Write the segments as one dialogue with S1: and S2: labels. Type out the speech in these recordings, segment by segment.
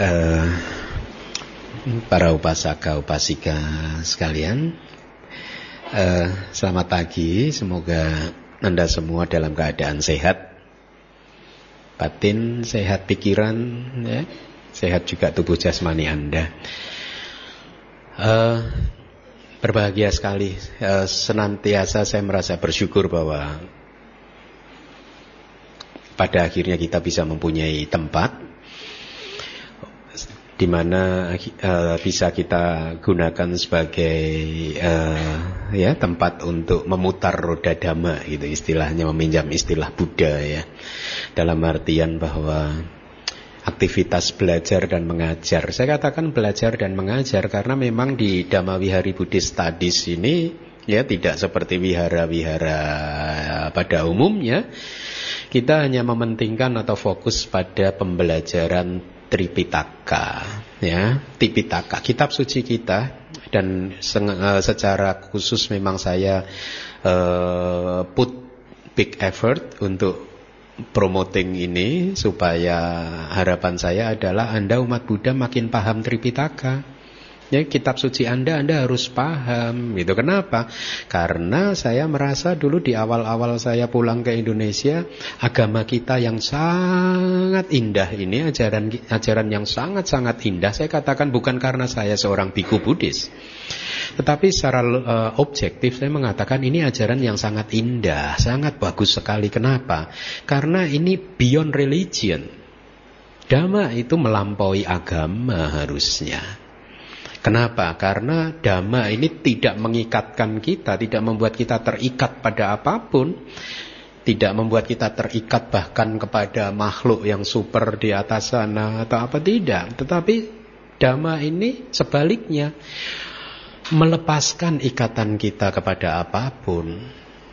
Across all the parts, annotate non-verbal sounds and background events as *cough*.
S1: uh, para upasaka upasika sekalian, uh, selamat pagi. Semoga anda semua dalam keadaan sehat, batin sehat pikiran, ya, sehat juga tubuh jasmani Anda. Uh, berbahagia sekali. Uh, senantiasa saya merasa bersyukur bahwa pada akhirnya kita bisa mempunyai tempat di mana uh, bisa kita gunakan sebagai uh, ya tempat untuk memutar roda dhamma gitu istilahnya meminjam istilah Buddha ya. Dalam artian bahwa aktivitas belajar dan mengajar. Saya katakan belajar dan mengajar karena memang di Dhamma Wihari Buddhist Studies ini ya tidak seperti wihara-wihara pada umumnya kita hanya mementingkan atau fokus pada pembelajaran Tripitaka ya. Tipitaka kitab suci kita. Dan uh, secara khusus memang saya uh, put big effort untuk promoting ini supaya harapan saya adalah Anda umat Buddha makin paham Tripitaka Ya, kitab suci Anda Anda harus paham gitu. Kenapa? Karena saya merasa dulu di awal-awal saya pulang ke Indonesia, agama kita yang sangat indah ini ajaran ajaran yang sangat-sangat indah. Saya katakan bukan karena saya seorang biku Buddhis. Tetapi secara uh, objektif saya mengatakan ini ajaran yang sangat indah, sangat bagus sekali. Kenapa? Karena ini beyond religion. Dhamma itu melampaui agama harusnya. Kenapa? Karena dhamma ini tidak mengikatkan kita, tidak membuat kita terikat pada apa pun, tidak membuat kita terikat bahkan kepada makhluk yang super di atas sana atau apa tidak. Tetapi dhamma ini sebaliknya melepaskan ikatan kita kepada apa pun.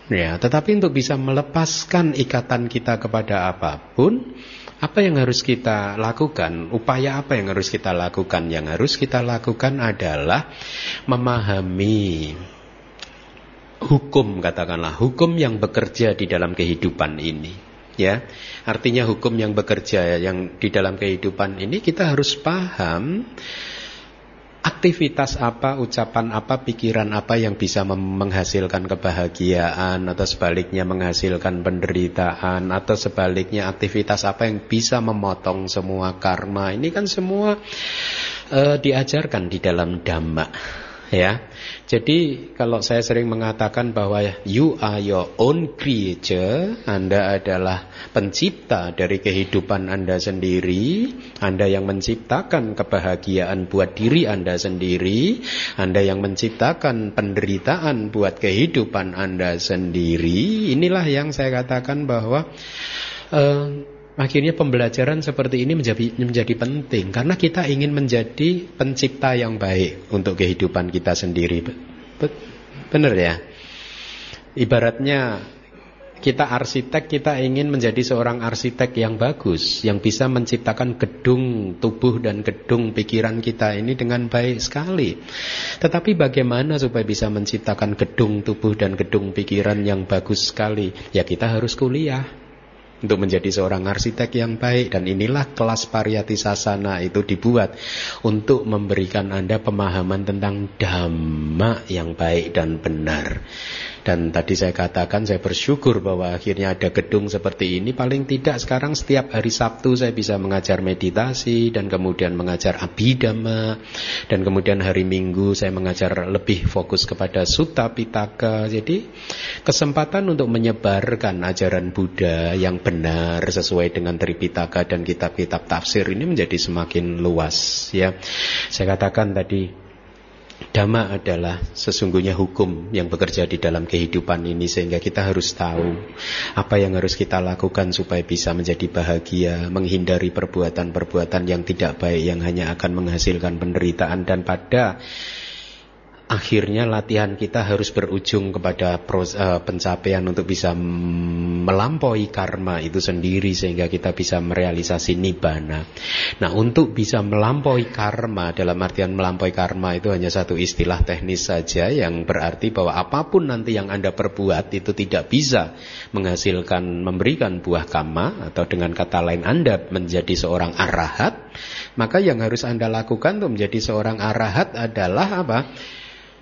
S1: Ya, tetapi untuk bisa melepaskan ikatan kita kepada apa pun, apa yang harus kita lakukan? Upaya apa yang harus kita lakukan? Yang harus kita lakukan adalah memahami hukum katakanlah hukum yang bekerja di dalam kehidupan ini ya artinya hukum yang bekerja yang di dalam kehidupan ini kita harus paham aktivitas apa, ucapan apa, pikiran apa yang bisa menghasilkan kebahagiaan atau sebaliknya menghasilkan penderitaan atau sebaliknya aktivitas apa yang bisa memotong semua karma. Ini kan semua uh, diajarkan di dalam dhamma ya. Jadi kalau saya sering mengatakan bahwa you are your own creature, Anda adalah pencipta dari kehidupan Anda sendiri, Anda yang menciptakan kebahagiaan buat diri Anda sendiri, Anda yang menciptakan penderitaan buat kehidupan Anda sendiri. Inilah yang saya katakan bahwa uh, Akhirnya pembelajaran seperti ini menjadi, menjadi penting karena kita ingin menjadi pencipta yang baik untuk kehidupan kita sendiri. Benar ya? Ibaratnya kita arsitek, kita ingin menjadi seorang arsitek yang bagus, yang bisa menciptakan gedung tubuh dan gedung pikiran kita ini dengan baik sekali. Tetapi bagaimana supaya bisa menciptakan gedung tubuh dan gedung pikiran yang bagus sekali? Ya kita harus kuliah untuk menjadi seorang arsitek yang baik dan inilah kelas pariyati sasana itu dibuat untuk memberikan Anda pemahaman tentang dhamma yang baik dan benar. Dan tadi saya katakan saya bersyukur bahwa akhirnya ada gedung seperti ini. Paling tidak sekarang setiap hari Sabtu saya bisa mengajar meditasi dan kemudian mengajar abidama. Dan kemudian hari Minggu saya mengajar lebih fokus kepada sutta pitaka. Jadi kesempatan untuk menyebarkan ajaran Buddha yang benar sesuai dengan Tripitaka dan kitab-kitab tafsir ini menjadi semakin luas ya. Saya katakan tadi Dhamma adalah sesungguhnya hukum yang bekerja di dalam kehidupan ini sehingga kita harus tahu apa yang harus kita lakukan supaya bisa menjadi bahagia, menghindari perbuatan-perbuatan yang tidak baik yang hanya akan menghasilkan penderitaan. Dan pada akhirnya latihan kita harus berujung kepada uh, pencapaian untuk bisa melampaui karma itu sendiri sehingga kita bisa merealisasi nibbana. Nah, untuk bisa melampaui karma dalam artian melampaui karma itu hanya satu istilah teknis saja yang berarti bahwa apa pun nanti yang Anda perbuat itu tidak bisa menghasilkan memberikan buah kama atau dengan kata lain Anda menjadi seorang arahat, maka yang harus Anda lakukan untuk menjadi seorang arahat adalah apa?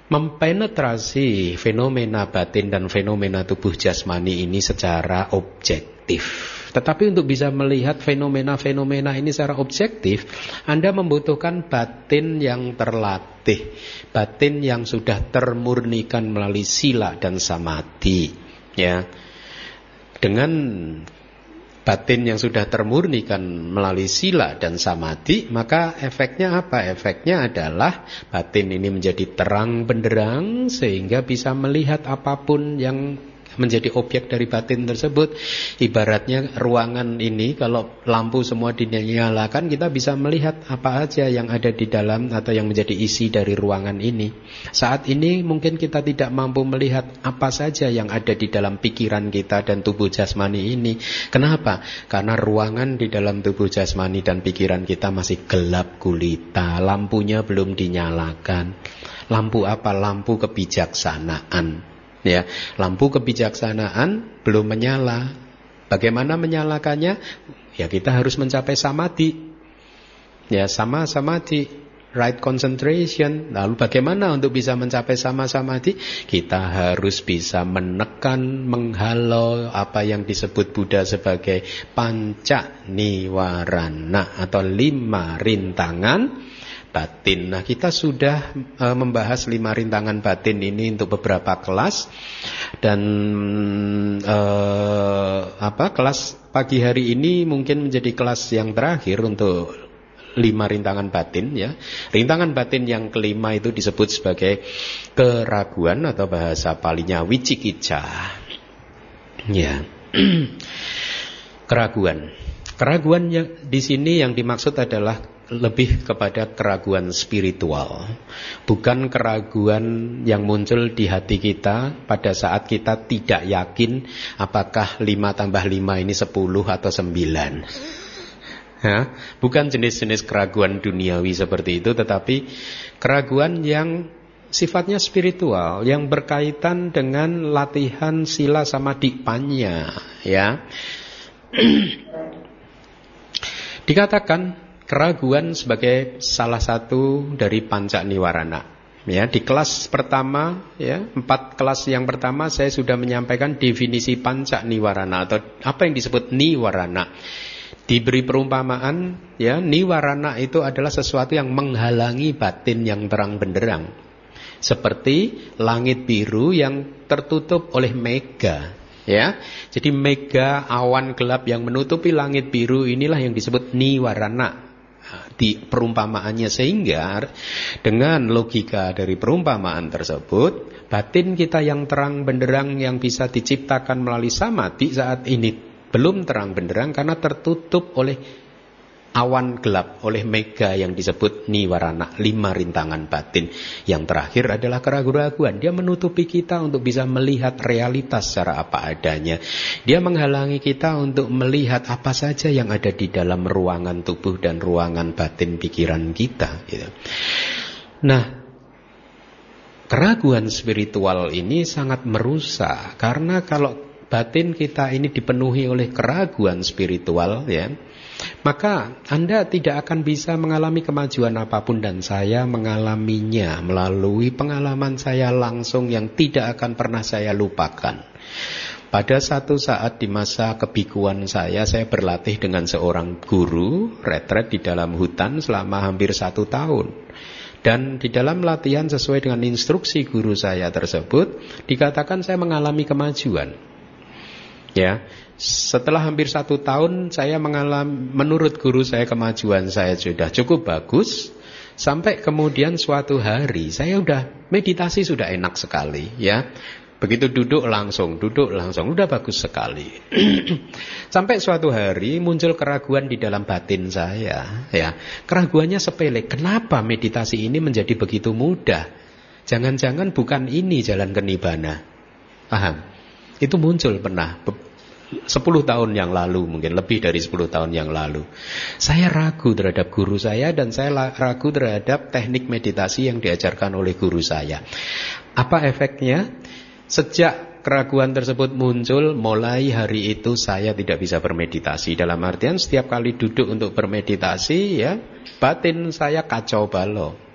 S1: Mempenetrasi fenomena batin dan fenomena tubuh jasmani ini secara objektif. Tetapi untuk bisa melihat fenomena-fenomena ini secara objektif, Anda membutuhkan batin yang terlatih, batin yang sudah termurnikan melalui sila dan samadhi, ya. Dengan batin yang sudah termurnikan melalui sila dan samadhi, maka efeknya apa? Efeknya adalah batin ini menjadi terang benderang sehingga bisa melihat apa pun yang menjadi objek dari batin tersebut. Ibaratnya ruangan ini kalau lampu semua dinyalakan kita bisa melihat apa aja yang ada di dalam atau yang menjadi isi dari ruangan ini. Saat ini mungkin kita tidak mampu melihat apa saja yang ada di dalam pikiran kita dan tubuh jasmani ini. Kenapa? Karena ruangan di dalam tubuh jasmani dan pikiran kita masih gelap gulita, lampunya belum dinyalakan. Lampu apa? Lampu kebijaksanaan. Ya, lampu kebijaksanaan belum menyala. Bagaimana menyalakannya? Ya kita harus mencapai samadhi. Ya, sama samadhi, right concentration. Lalu bagaimana untuk bisa mencapai sama samadhi? Kita harus bisa menekan, menghalau apa yang disebut Buddha sebagai panca niwarana atau lima rintangan batin. Nah, kita sudah e, membahas lima rintangan batin ini untuk beberapa kelas dan e, apa kelas pagi hari ini mungkin menjadi kelas yang terakhir untuk lima rintangan batin ya. Rintangan batin yang kelima itu disebut sebagai keraguan atau bahasa palinya wicikica. Ya. *clears throat* keraguan. Keraguan yang di sini yang dimaksud adalah lebih kepada keraguan spiritual, bukan keraguan yang muncul di hati kita pada saat kita tidak yakin apakah 5 tambah 5 ini 10 atau 9. Ya, bukan jenis-jenis keraguan duniawi seperti itu, tetapi keraguan yang sifatnya spiritual, yang berkaitan dengan latihan sila sama dipanya, ya. *clears throat* Dikatakan keraguan sebagai salah satu dari panca niwarana. Ya, di kelas pertama, ya, empat kelas yang pertama saya sudah menyampaikan definisi panca niwarana atau apa yang disebut niwarana. Diberi perumpamaan, ya, niwarana itu adalah sesuatu yang menghalangi batin yang terang benderang. Seperti langit biru yang tertutup oleh mega, ya. Jadi mega awan gelap yang menutupi langit biru inilah yang disebut niwarana di perumpamaannya sehingga dengan logika dari perumpamaan tersebut batin kita yang terang benderang yang bisa diciptakan melalui samadhi saat ini belum terang benderang karena tertutup oleh awan gelap oleh mega yang disebut niwarana, lima rintangan batin. Yang terakhir adalah keraguan-keraguan. Dia menutupi kita untuk bisa melihat realitas secara apa adanya. Dia menghalangi kita untuk melihat apa saja yang ada di dalam ruangan tubuh dan ruangan batin pikiran kita. Gitu. Nah, keraguan spiritual ini sangat merusak karena kalau batin kita ini dipenuhi oleh keraguan spiritual ya maka Anda tidak akan bisa mengalami kemajuan apa pun dan saya mengalaminya melalui pengalaman saya langsung yang tidak akan pernah saya lupakan. Pada satu saat di masa kebikuan saya, saya berlatih dengan seorang guru retret di dalam hutan selama hampir satu tahun. Dan di dalam latihan sesuai dengan instruksi guru saya tersebut, dikatakan saya mengalami kemajuan. Ya, setelah hampir satu tahun saya mengalami, menurut guru saya kemajuan saya sudah cukup bagus. Sampai kemudian suatu hari saya sudah meditasi sudah enak sekali ya. Begitu duduk langsung, duduk langsung, udah bagus sekali. *clears throat* Sampai suatu hari muncul keraguan di dalam batin saya, ya. Keraguannya sepele. Kenapa meditasi ini menjadi begitu mudah? Jangan-jangan bukan ini jalan ke. Paham? Itu muncul pernah 10 tahun yang lalu mungkin lebih dari 10 tahun yang lalu. Saya ragu terhadap guru saya dan saya ragu terhadap teknik meditasi yang diajarkan oleh guru saya. Apa efeknya? Sejak keraguan tersebut muncul, mulai hari itu saya tidak bisa bermeditasi. Dalam artian setiap kali duduk untuk bermeditasi ya, batin saya kacau balau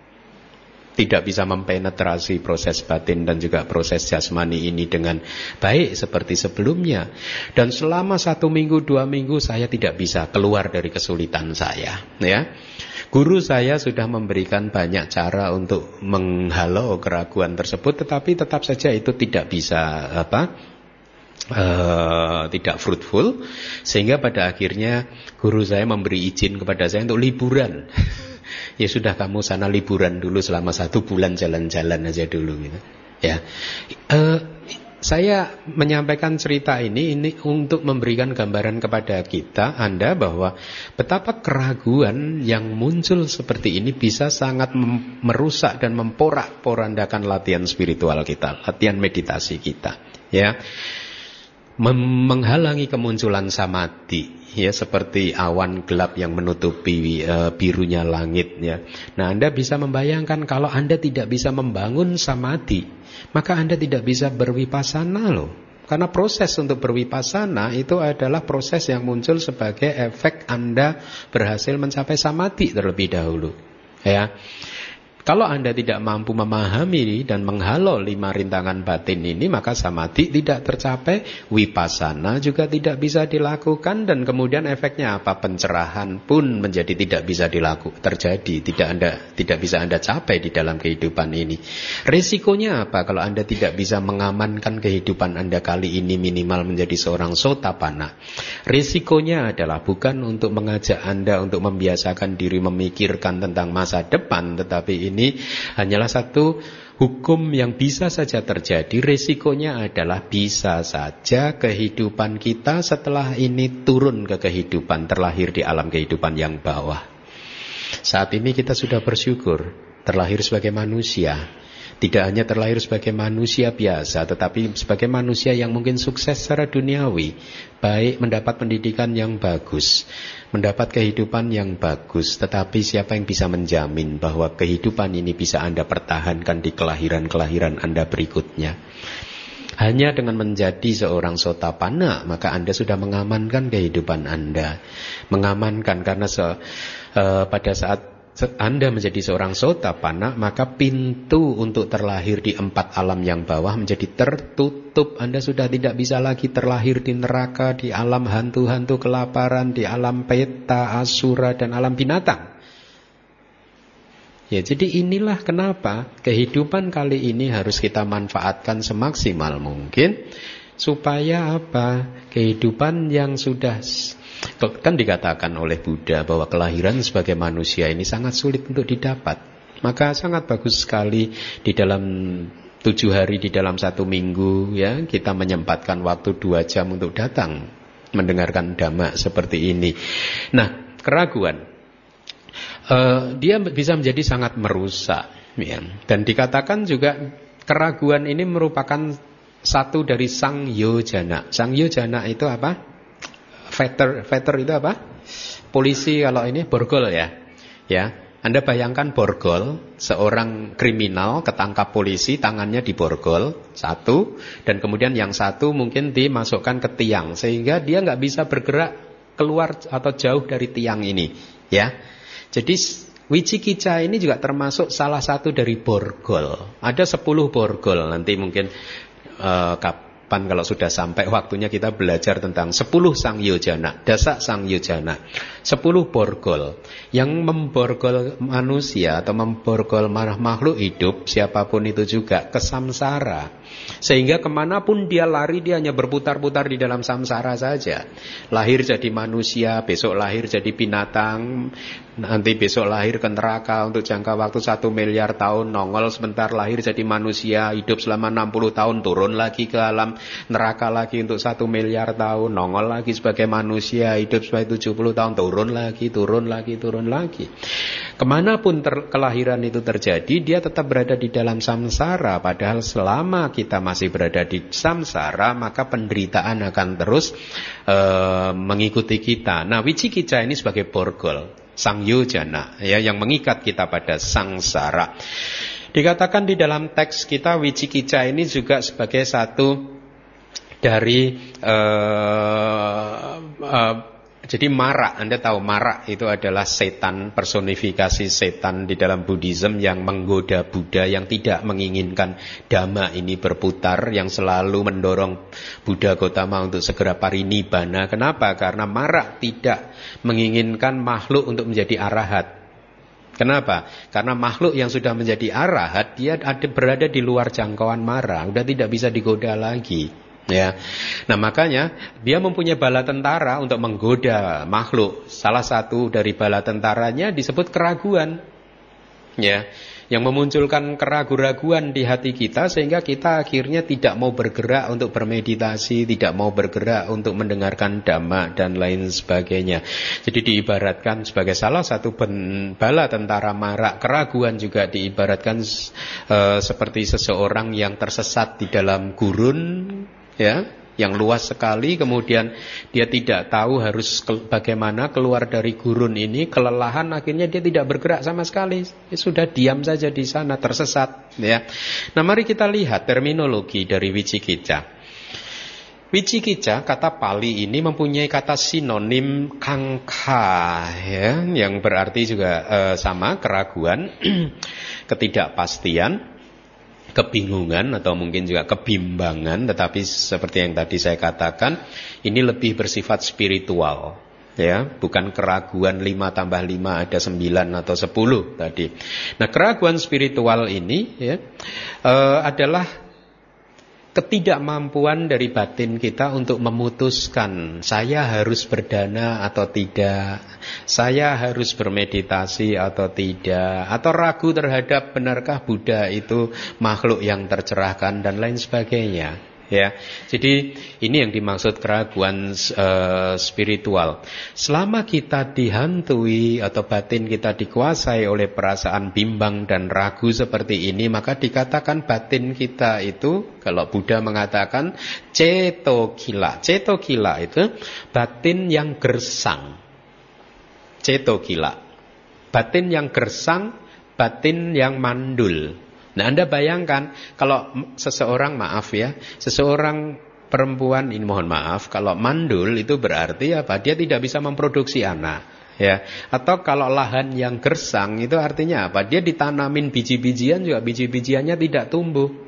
S1: tidak bisa mempenetrasi proses batin dan juga proses jasmani ini dengan baik seperti sebelumnya. Dan selama satu minggu, dua minggu saya tidak bisa keluar dari kesulitan saya. Ya, Guru saya sudah memberikan banyak cara untuk menghalau keraguan tersebut, tetapi tetap saja itu tidak bisa apa Uh, tidak fruitful sehingga pada akhirnya guru saya memberi izin kepada saya untuk liburan *laughs* ya sudah kamu sana liburan dulu selama satu bulan jalan-jalan aja dulu gitu. Ya, uh, saya menyampaikan cerita ini ini untuk memberikan gambaran kepada kita Anda bahwa betapa keraguan yang muncul seperti ini bisa sangat merusak dan memporak-porandakan latihan spiritual kita, latihan meditasi kita, ya. menghalangi kemunculan samadhi ya seperti awan gelap yang menutupi uh, birunya langit ya. Nah, Anda bisa membayangkan kalau Anda tidak bisa membangun samadhi, maka Anda tidak bisa berwipasana loh. Karena proses untuk berwipasana itu adalah proses yang muncul sebagai efek Anda berhasil mencapai samadhi terlebih dahulu. Ya. Kalau Anda tidak mampu memahami dan menghalau lima rintangan batin ini, maka samadhi tidak tercapai, wipasana juga tidak bisa dilakukan, dan kemudian efeknya apa? Pencerahan pun menjadi tidak bisa dilakukan, terjadi, tidak Anda tidak bisa Anda capai di dalam kehidupan ini. Resikonya apa? Kalau Anda tidak bisa mengamankan kehidupan Anda kali ini minimal menjadi seorang sotapana. Resikonya adalah bukan untuk mengajak Anda untuk membiasakan diri memikirkan tentang masa depan, tetapi ini ini hanyalah satu hukum yang bisa saja terjadi. Resikonya adalah bisa saja kehidupan kita setelah ini turun ke kehidupan, terlahir di alam kehidupan yang bawah. Saat ini kita sudah bersyukur terlahir sebagai manusia. Tidak hanya terlahir sebagai manusia biasa, tetapi sebagai manusia yang mungkin sukses secara duniawi, baik mendapat pendidikan yang bagus, mendapat kehidupan yang bagus, tetapi siapa yang bisa menjamin bahwa kehidupan ini bisa Anda pertahankan di kelahiran-kelahiran Anda berikutnya? Hanya dengan menjadi seorang sotapana maka Anda sudah mengamankan kehidupan Anda. Mengamankan karena se, uh, pada saat anda menjadi seorang sotapana, maka pintu untuk terlahir di empat alam yang bawah menjadi tertutup. Anda sudah tidak bisa lagi terlahir di neraka, di alam hantu-hantu kelaparan, di alam peta, asura, dan alam binatang. Ya, jadi inilah kenapa kehidupan kali ini harus kita manfaatkan semaksimal mungkin supaya apa? Kehidupan yang sudah Kan dikatakan oleh Buddha bahwa kelahiran sebagai manusia ini sangat sulit untuk didapat. Maka sangat bagus sekali di dalam tujuh hari di dalam satu minggu ya kita menyempatkan waktu dua jam untuk datang mendengarkan dhamma seperti ini. Nah keraguan uh, dia bisa menjadi sangat merusak ya. dan dikatakan juga keraguan ini merupakan satu dari sang yojana. Sang yojana itu apa? Veter, veter itu apa? Polisi kalau ini borgol ya. Ya, Anda bayangkan borgol, seorang kriminal ketangkap polisi, tangannya diborgol satu, dan kemudian yang satu mungkin dimasukkan ke tiang sehingga dia nggak bisa bergerak keluar atau jauh dari tiang ini, ya. Jadi Wicikica ini juga termasuk salah satu dari borgol. Ada sepuluh borgol nanti mungkin uh, kapan kalau sudah sampai waktunya kita belajar tentang 10 sang yojana, dasa sang yojana, 10 borgol yang memborgol manusia atau memborgol makhluk hidup siapa pun itu juga ke samsara. Sehingga ke mana pun dia lari dia hanya berputar-putar di dalam samsara saja. Lahir jadi manusia, besok lahir jadi binatang, nanti besok lahir ke neraka untuk jangka waktu satu miliar tahun. Nongol sebentar lahir jadi manusia. Hidup selama 60 tahun turun lagi ke alam. Neraka lagi untuk satu miliar tahun. Nongol lagi sebagai manusia. Hidup sebagai 70 tahun turun lagi turun lagi turun lagi. Ke mana pun ter, kelahiran itu terjadi dia tetap berada di dalam samsara. Padahal selama kita masih berada di samsara maka penderitaan akan terus uh, mengikuti kita. Nah wicikica ini sebagai borgol sang yojana ya yang mengikat kita pada sangsara. Dikatakan di dalam teks kita wicikica ini juga sebagai satu dari uh, uh, jadi marak, Anda tahu marak itu adalah setan, personifikasi setan di dalam Buddhism yang menggoda Buddha, yang tidak menginginkan dhamma ini berputar, yang selalu mendorong Buddha Gotama untuk segera parinibbana. Kenapa? Karena marak tidak menginginkan makhluk untuk menjadi arahat. Kenapa? Karena makhluk yang sudah menjadi arahat, dia ada, berada di luar jangkauan mara, sudah tidak bisa digoda lagi. Ya. Nah, makanya dia mempunyai bala tentara untuk menggoda makhluk. Salah satu dari bala tentaranya disebut keraguan. Ya. Yang memunculkan keraguan-raguan di hati kita sehingga kita akhirnya tidak mau bergerak untuk bermeditasi, tidak mau bergerak untuk mendengarkan dhamma dan lain sebagainya. Jadi diibaratkan sebagai salah satu bala tentara marak. Keraguan juga diibaratkan uh, seperti seseorang yang tersesat di dalam gurun ya yang luas sekali. Kemudian dia tidak tahu harus ke, bagaimana keluar dari gurun ini. Kelelahan akhirnya dia tidak bergerak sama sekali. Dia sudah diam saja di sana tersesat. Ya. Nah mari kita lihat terminologi dari Wicikica Wicikica kata Pali ini mempunyai kata sinonim kangka ya yang berarti juga uh, sama keraguan *clears throat* ketidakpastian kebingungan atau mungkin juga kebimbangan tetapi seperti yang tadi saya katakan ini lebih bersifat spiritual ya. Bukan keraguan 5 tambah 5 ada 9 atau 10 tadi. Nah keraguan spiritual ini ya uh, adalah ketidakmampuan dari batin kita untuk memutuskan saya harus berdana atau tidak, saya harus bermeditasi atau tidak, atau ragu terhadap benarkah Buddha itu makhluk yang tercerahkan? Dan lain sebagainya ya. Jadi ini yang dimaksud keraguan uh, spiritual. Selama kita dihantui atau batin kita dikuasai oleh perasaan bimbang dan ragu seperti ini, maka dikatakan batin kita itu kalau Buddha mengatakan ceto gila. Ceto gila itu batin yang gersang. Ceto gila. Batin yang gersang, batin yang mandul. Nah Anda bayangkan kalau seseorang maaf ya, seseorang perempuan ini mohon maaf, kalau mandul itu berarti apa? Dia tidak bisa memproduksi anak ya. Atau kalau lahan yang gersang itu artinya apa? Dia ditanamin biji-bijian juga biji-bijiannya tidak tumbuh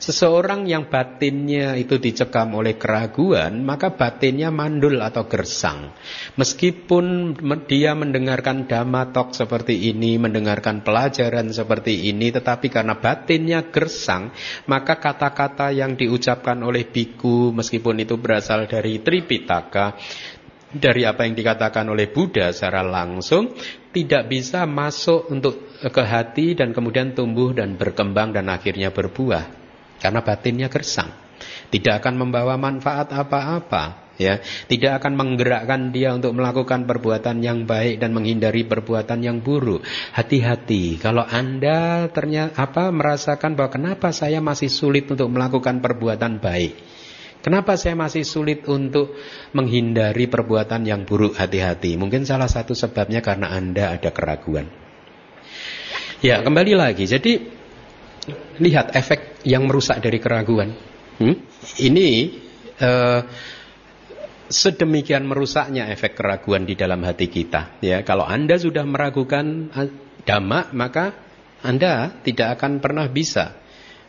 S1: Seseorang yang batinnya itu dicekam oleh keraguan, maka batinnya mandul atau gersang. Meskipun dia mendengarkan dhamma seperti ini, mendengarkan pelajaran seperti ini, tetapi karena batinnya gersang, maka kata-kata yang diucapkan oleh biku, meskipun itu berasal dari Tripitaka, dari apa yang dikatakan oleh Buddha secara langsung tidak bisa masuk untuk ke hati dan kemudian tumbuh dan berkembang dan akhirnya berbuah. Karena batinnya gersang. Tidak akan membawa manfaat apa-apa. Ya, tidak akan menggerakkan dia untuk melakukan perbuatan yang baik dan menghindari perbuatan yang buruk. Hati-hati kalau Anda ternyata apa merasakan bahwa kenapa saya masih sulit untuk melakukan perbuatan baik. Kenapa saya masih sulit untuk menghindari perbuatan yang buruk hati-hati? Mungkin salah satu sebabnya karena Anda ada keraguan. Ya, kembali lagi. Jadi lihat efek yang merusak dari keraguan. Hmm? Ini uh, sedemikian merusaknya efek keraguan di dalam hati kita. Ya, kalau anda sudah meragukan eh, dhamma, maka anda tidak akan pernah bisa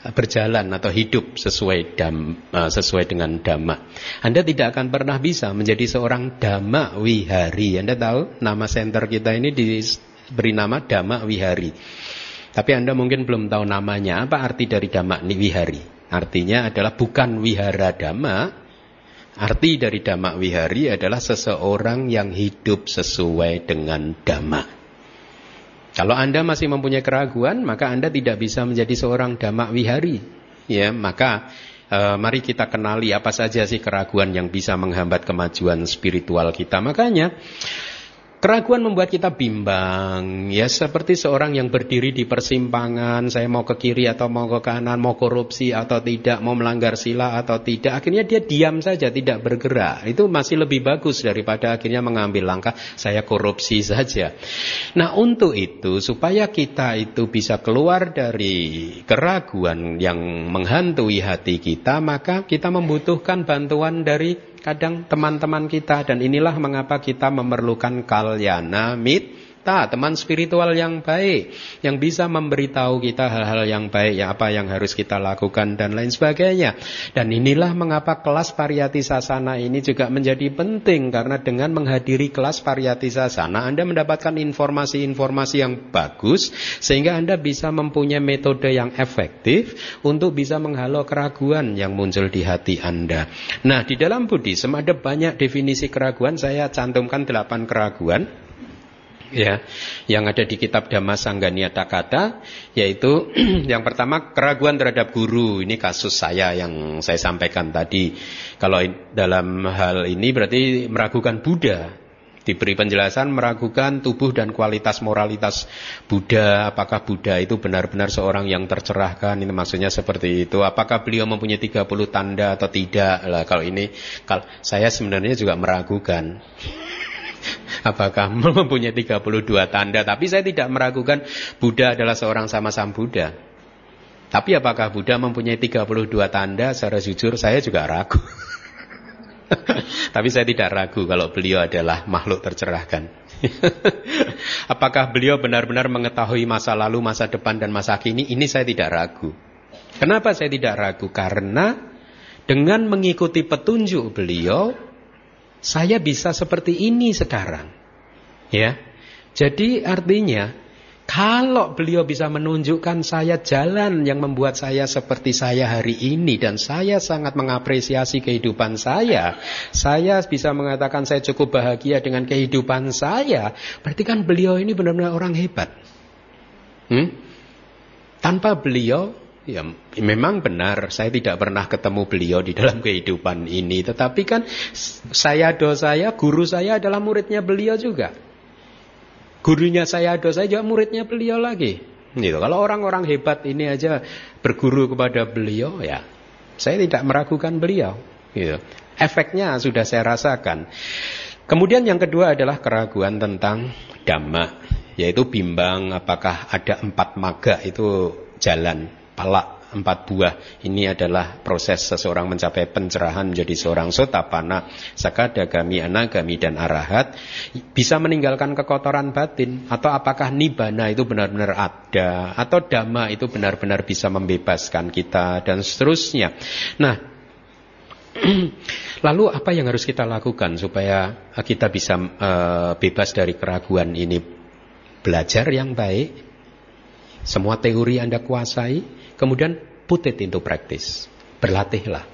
S1: berjalan atau hidup sesuai dam, uh, sesuai dengan dhamma. Anda tidak akan pernah bisa menjadi seorang dhamma wihari. Anda tahu nama center kita ini diberi nama dhamma wihari. Tapi Anda mungkin belum tahu namanya. Apa arti dari Dhamma Wihari? Artinya adalah bukan wihara Dhamma. Arti dari Dhamma Wihari adalah seseorang yang hidup sesuai dengan Dhamma. Kalau Anda masih mempunyai keraguan, maka Anda tidak bisa menjadi seorang damak wihari. Ya, maka Uh, mari kita kenali apa saja sih keraguan yang bisa menghambat kemajuan spiritual kita. Makanya Keraguan membuat kita bimbang, ya seperti seorang yang berdiri di persimpangan, saya mau ke kiri atau mau ke kanan, mau korupsi atau tidak, mau melanggar sila atau tidak, akhirnya dia diam saja, tidak bergerak. Itu masih lebih bagus daripada akhirnya mengambil langkah saya korupsi saja. Nah untuk itu, supaya kita itu bisa keluar dari keraguan yang menghantui hati kita, maka kita membutuhkan bantuan dari kadang teman-teman kita dan inilah mengapa kita memerlukan kalyana mit kita, teman spiritual yang baik, yang bisa memberitahu kita hal-hal yang baik, ya apa yang harus kita lakukan dan lain sebagainya. Dan inilah mengapa kelas pariyati sasana ini juga menjadi penting karena dengan menghadiri kelas pariyati sasana Anda mendapatkan informasi-informasi yang bagus sehingga Anda bisa mempunyai metode yang efektif untuk bisa menghalau keraguan yang muncul di hati Anda. Nah, di dalam Buddhism ada banyak definisi keraguan, saya cantumkan delapan keraguan ya yang ada di kitab Dhamma Sangganiata Kata yaitu *clears throat* yang pertama keraguan terhadap guru. Ini kasus saya yang saya sampaikan tadi. Kalau dalam hal ini berarti meragukan Buddha. Diberi penjelasan meragukan tubuh dan kualitas moralitas Buddha. Apakah Buddha itu benar-benar seorang yang tercerahkan? Ini maksudnya seperti itu. Apakah beliau mempunyai 30 tanda atau tidak? Lah kalau ini kalau saya sebenarnya juga meragukan apakah mempunyai 32 tanda. Tapi saya tidak meragukan Buddha adalah seorang sama sam Buddha. Tapi apakah Buddha mempunyai 32 tanda? Secara jujur saya juga ragu. *laughs* Tapi saya tidak ragu kalau beliau adalah makhluk tercerahkan. *laughs* apakah beliau benar-benar mengetahui masa lalu, masa depan, dan masa kini? Ini saya tidak ragu. Kenapa saya tidak ragu? Karena dengan mengikuti petunjuk beliau, saya bisa seperti ini sekarang. Ya. Jadi artinya kalau beliau bisa menunjukkan saya jalan yang membuat saya seperti saya hari ini dan saya sangat mengapresiasi kehidupan saya, saya bisa mengatakan saya cukup bahagia dengan kehidupan saya, berarti kan beliau ini benar-benar orang hebat. Hmm? Tanpa beliau Ya, memang benar, saya tidak pernah ketemu beliau di dalam *laughs* kehidupan ini. Tetapi kan saya do saya, guru saya adalah muridnya beliau juga. Gurunya saya do saya juga muridnya beliau lagi. Gitu. Kalau orang-orang hebat ini aja berguru kepada beliau, ya saya tidak meragukan beliau. Gitu. Efeknya sudah saya rasakan. Kemudian yang kedua adalah keraguan tentang dhamma, yaitu bimbang apakah ada empat maga itu jalan palak empat buah. Ini adalah proses seseorang mencapai pencerahan menjadi seorang sotapana sakadagami anagami dan arahat. Bisa meninggalkan kekotoran batin atau apakah nibana itu benar-benar ada atau dhamma itu benar-benar bisa membebaskan kita dan seterusnya. Nah *clears throat* lalu apa yang harus kita lakukan supaya kita bisa uh, bebas dari keraguan ini? Belajar yang baik. Semua teori Anda kuasai Kemudian put it practice. Berlatihlah.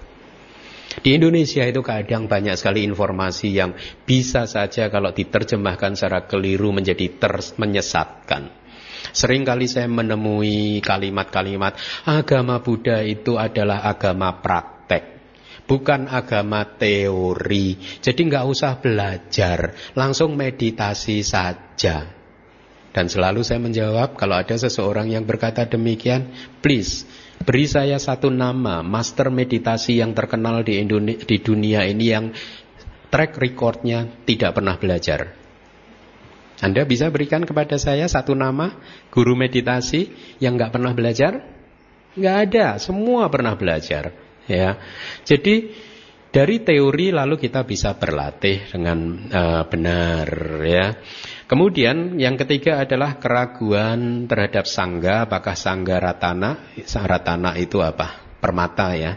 S1: Di Indonesia itu kadang banyak sekali informasi yang bisa saja kalau diterjemahkan secara keliru menjadi ter menyesatkan. Seringkali saya menemui kalimat-kalimat agama Buddha itu adalah agama praktek. Bukan agama teori. Jadi nggak usah belajar, langsung meditasi saja. Dan selalu saya menjawab kalau ada seseorang yang berkata demikian, please beri saya satu nama master meditasi yang terkenal di, Indonesia, di dunia ini yang track recordnya tidak pernah belajar. Anda bisa berikan kepada saya satu nama guru meditasi yang nggak pernah belajar? Nggak ada, semua pernah belajar. Ya, jadi dari teori lalu kita bisa berlatih dengan uh, benar, ya. Kemudian yang ketiga adalah keraguan terhadap sangga, apakah sangga ratana? Ratana itu apa? Permata ya.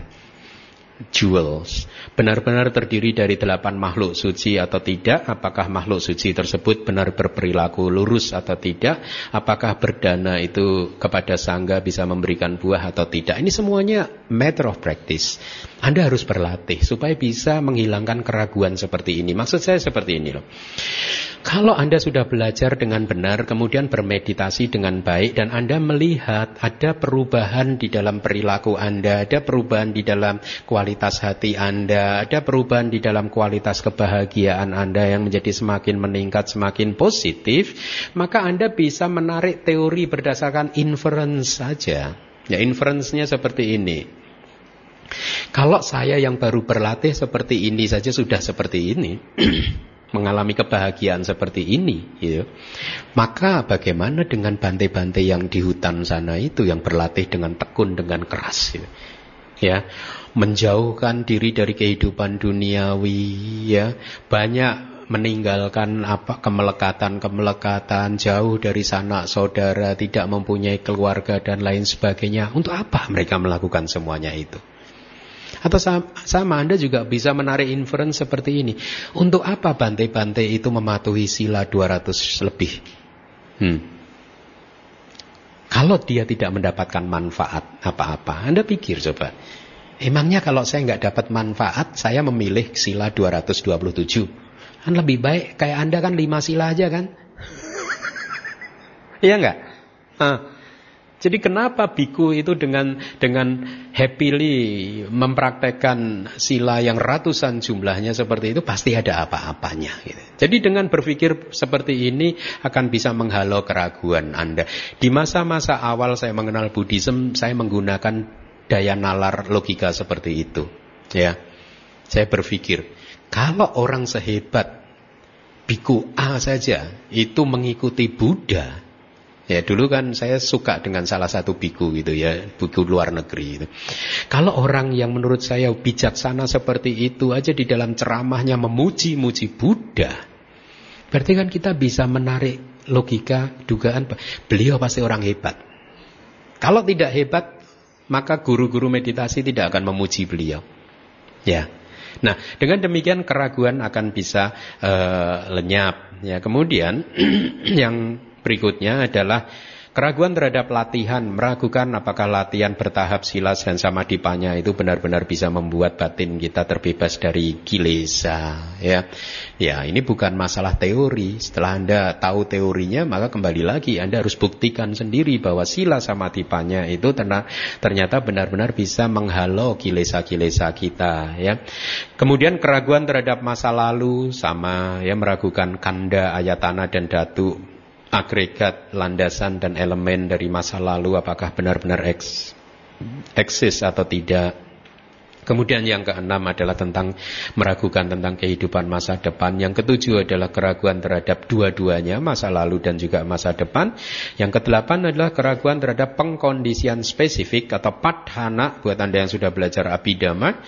S1: jewels. Benar-benar terdiri dari delapan makhluk suci atau tidak? Apakah makhluk suci tersebut benar berperilaku lurus atau tidak? Apakah berdana itu kepada sangga bisa memberikan buah atau tidak? Ini semuanya matter of practice. Anda harus berlatih supaya bisa menghilangkan keraguan seperti ini. Maksud saya seperti ini loh. Kalau Anda sudah belajar dengan benar, kemudian bermeditasi dengan baik, dan Anda melihat ada perubahan di dalam perilaku Anda, ada perubahan di dalam kualitas hati Anda, ada perubahan di dalam kualitas kebahagiaan Anda yang menjadi semakin meningkat, semakin positif, maka Anda bisa menarik teori berdasarkan inference saja. Ya, inference-nya seperti ini. Kalau saya yang baru berlatih seperti ini saja sudah seperti ini. *clears throat* mengalami kebahagiaan seperti ini, gitu. maka bagaimana dengan bante-bante yang di hutan sana itu yang berlatih dengan tekun dengan keras, gitu. Ya, menjauhkan diri dari kehidupan duniawi, ya, banyak meninggalkan apa kemelekatan-kemelekatan jauh dari sanak saudara, tidak mempunyai keluarga dan lain sebagainya. Untuk apa mereka melakukan semuanya itu? Atau sama, Anda juga bisa menarik inference seperti ini. Untuk apa bantai-bantai itu mematuhi sila 200 lebih? Hmm. Kalau dia tidak mendapatkan manfaat apa-apa, Anda pikir coba. Emangnya kalau saya nggak dapat manfaat, saya memilih sila 227. Kan lebih baik kayak Anda kan lima sila aja kan? Iya nggak? Jadi kenapa biku itu dengan dengan happily mempraktekkan sila yang ratusan jumlahnya seperti itu pasti ada apa-apanya. Gitu. Jadi dengan berpikir seperti ini akan bisa menghalau keraguan Anda. Di masa-masa awal saya mengenal Buddhism, saya menggunakan daya nalar logika seperti itu. Ya, saya berpikir kalau orang sehebat biku A saja itu mengikuti Buddha, Ya dulu kan saya suka dengan salah satu biku gitu ya, biku luar negeri itu. Kalau orang yang menurut saya bijaksana seperti itu aja di dalam ceramahnya memuji-muji Buddha, berarti kan kita bisa menarik logika dugaan beliau pasti orang hebat. Kalau tidak hebat, maka guru-guru meditasi tidak akan memuji beliau. Ya. Nah, dengan demikian keraguan akan bisa uh, lenyap. Ya, kemudian *clears throat* yang berikutnya adalah keraguan terhadap latihan, meragukan apakah latihan bertahap silas dan samadipanya itu benar-benar bisa membuat batin kita terbebas dari kilesa. Ya, ya ini bukan masalah teori. Setelah anda tahu teorinya, maka kembali lagi anda harus buktikan sendiri bahwa sila samadipanya itu ternyata benar-benar bisa menghalau kilesa-kilesa kita. Ya, kemudian keraguan terhadap masa lalu sama ya meragukan kanda, ayatana dan datu agregat, landasan dan elemen dari masa lalu apakah benar-benar eks, eksis atau tidak. Kemudian yang keenam adalah tentang meragukan tentang kehidupan masa depan. Yang ketujuh adalah keraguan terhadap dua-duanya, masa lalu dan juga masa depan. Yang kedelapan adalah keraguan terhadap pengkondisian spesifik atau padhana buat Anda yang sudah belajar abidama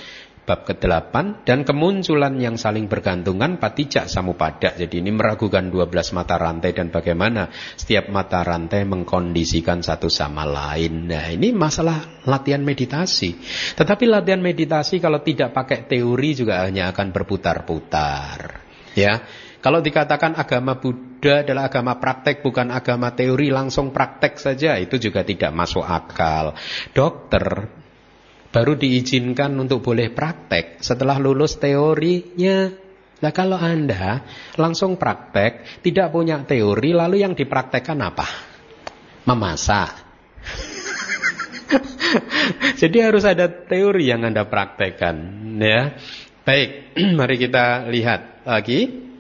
S1: bab ke-8 dan kemunculan yang saling bergantungan patijak samupada. Jadi ini meragukan 12 mata rantai dan bagaimana setiap mata rantai mengkondisikan satu sama lain. Nah, ini masalah latihan meditasi. Tetapi latihan meditasi kalau tidak pakai teori juga hanya akan berputar-putar. Ya. Kalau dikatakan agama Buddha adalah agama praktek bukan agama teori langsung praktek saja itu juga tidak masuk akal. Dokter baru diizinkan untuk boleh praktek setelah lulus teorinya. Nah kalau Anda langsung praktek, tidak punya teori, lalu yang dipraktekkan apa? Memasak. *laughs* Jadi harus ada teori yang Anda praktekkan. Ya. Baik, *clears throat* mari kita lihat lagi.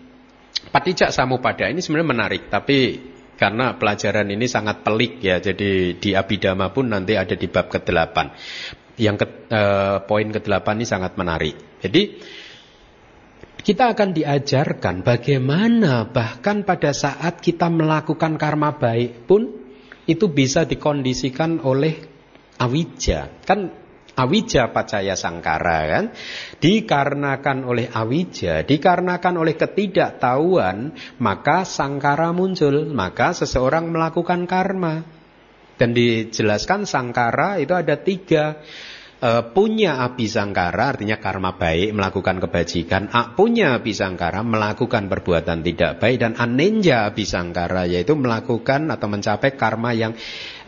S1: Patijak Samupada ini sebenarnya menarik, tapi karena pelajaran ini sangat pelik ya. Jadi di Abhidhamma pun nanti ada di bab ke-8 yang ke, eh, poin ke-8 ini sangat menarik. Jadi kita akan diajarkan bagaimana bahkan pada saat kita melakukan karma baik pun itu bisa dikondisikan oleh awija. Kan awija pacaya sangkara kan dikarenakan oleh awija, dikarenakan oleh ketidaktahuan, maka sangkara muncul, maka seseorang melakukan karma. Dan dijelaskan sangkara itu ada tiga. uh, punya api sangkara artinya karma baik melakukan kebajikan, A punya api sangkara melakukan perbuatan tidak baik dan anenja api sangkara yaitu melakukan atau mencapai karma yang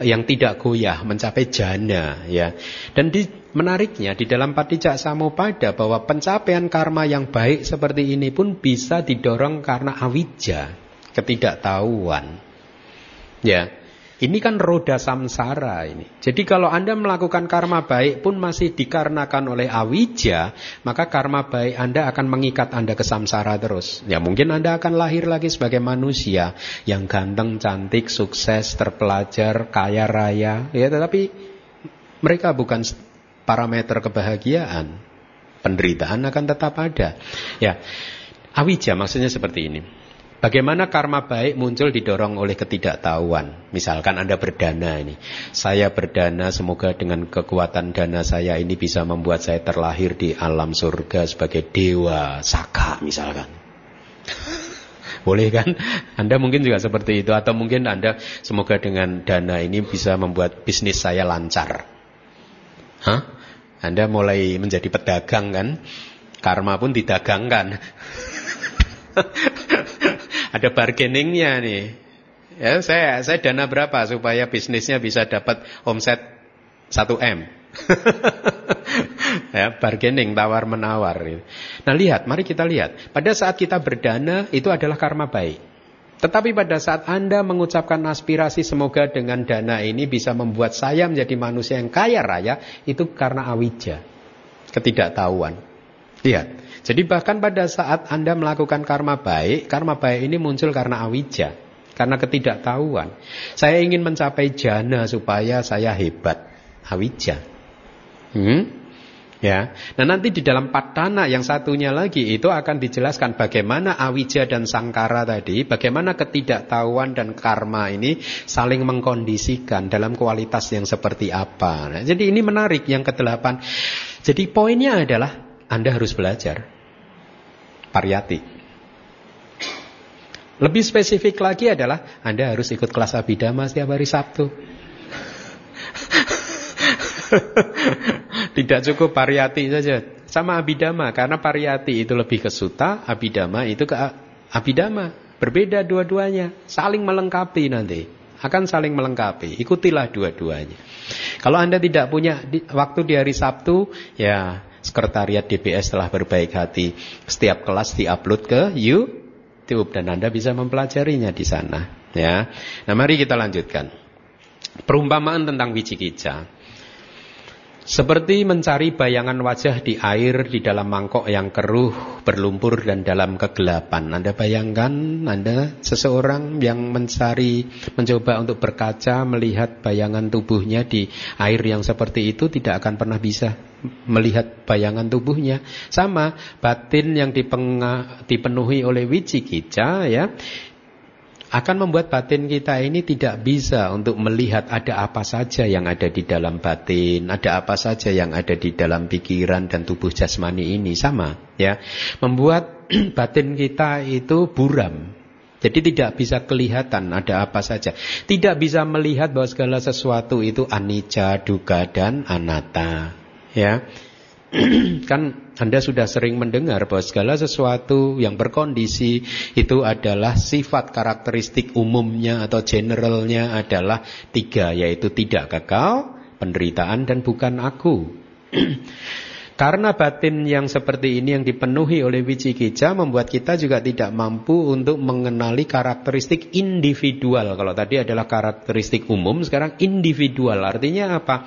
S1: yang tidak goyah, mencapai jana ya. Dan di menariknya di dalam Patijak Samupada bahwa pencapaian karma yang baik seperti ini pun bisa didorong karena awija, ketidaktahuan. Ya. Ini kan roda samsara ini. Jadi kalau Anda melakukan karma baik pun masih dikarenakan oleh awija, maka karma baik Anda akan mengikat Anda ke samsara terus. Ya mungkin Anda akan lahir lagi sebagai manusia yang ganteng, cantik, sukses, terpelajar, kaya raya. Ya tetapi mereka bukan parameter kebahagiaan. Penderitaan akan tetap ada. Ya. Awija maksudnya seperti ini. Bagaimana karma baik muncul didorong oleh ketidaktahuan. Misalkan Anda berdana ini. Saya berdana semoga dengan kekuatan dana saya ini bisa membuat saya terlahir di alam surga sebagai dewa saka misalkan. *laughs* Boleh kan? Anda mungkin juga seperti itu. Atau mungkin Anda semoga dengan dana ini bisa membuat bisnis saya lancar. Hah? Anda mulai menjadi pedagang kan? Karma pun didagangkan. *laughs* ada bargainingnya nih. Ya, saya saya dana berapa supaya bisnisnya bisa dapat omset 1 M. *laughs* ya, bargaining tawar menawar. Nah, lihat, mari kita lihat. Pada saat kita berdana itu adalah karma baik. Tetapi pada saat Anda mengucapkan aspirasi semoga dengan dana ini bisa membuat saya menjadi manusia yang kaya raya, itu karena awija, ketidaktahuan. Lihat, jadi bahkan pada saat Anda melakukan karma baik, karma baik ini muncul karena awija, karena ketidaktahuan. Saya ingin mencapai jana supaya saya hebat, awija. Hmm? Ya. Nah, nanti di dalam patana yang satunya lagi itu akan dijelaskan bagaimana awija dan sangkara tadi, bagaimana ketidaktahuan dan karma ini saling mengkondisikan dalam kualitas yang seperti apa. Nah, jadi ini menarik yang kedelapan. Jadi poinnya adalah Anda harus belajar pariyati. Lebih spesifik lagi adalah Anda harus ikut kelas abidama setiap hari Sabtu. *laughs* Tidak cukup pariyati saja. Sama abidama karena pariyati itu lebih ke suta, abidama itu ke abidama. Berbeda dua-duanya, saling melengkapi nanti. Akan saling melengkapi. Ikutilah dua-duanya. Kalau Anda tidak punya waktu di hari Sabtu, ya sekretariat DPS telah berbaik hati. Setiap kelas diupload ke YouTube dan Anda bisa mempelajarinya di sana. Ya, nah mari kita lanjutkan. Perumpamaan tentang wicikija. Seperti mencari bayangan wajah di air di dalam mangkok yang keruh, berlumpur dan dalam kegelapan. Anda bayangkan Anda seseorang yang mencari, mencoba untuk berkaca, melihat bayangan tubuhnya di air yang seperti itu tidak akan pernah bisa melihat bayangan tubuhnya. Sama batin yang dipenuhi oleh wicikica ya akan membuat batin kita ini tidak bisa untuk melihat ada apa saja yang ada di dalam batin, ada apa saja yang ada di dalam pikiran dan tubuh jasmani ini sama, ya. Membuat *clears throat* batin kita itu buram. Jadi tidak bisa kelihatan ada apa saja. Tidak bisa melihat bahwa segala sesuatu itu anicca, duga dan anatta, ya. *clears throat* kan Anda sudah sering mendengar bahwa segala sesuatu yang berkondisi itu adalah sifat karakteristik umumnya atau generalnya adalah tiga, yaitu tidak kekal, penderitaan, dan bukan aku. *clears throat* Karena batin yang seperti ini yang dipenuhi oleh wicikija membuat kita juga tidak mampu untuk mengenali karakteristik individual. Kalau tadi adalah karakteristik umum, sekarang individual. Artinya apa?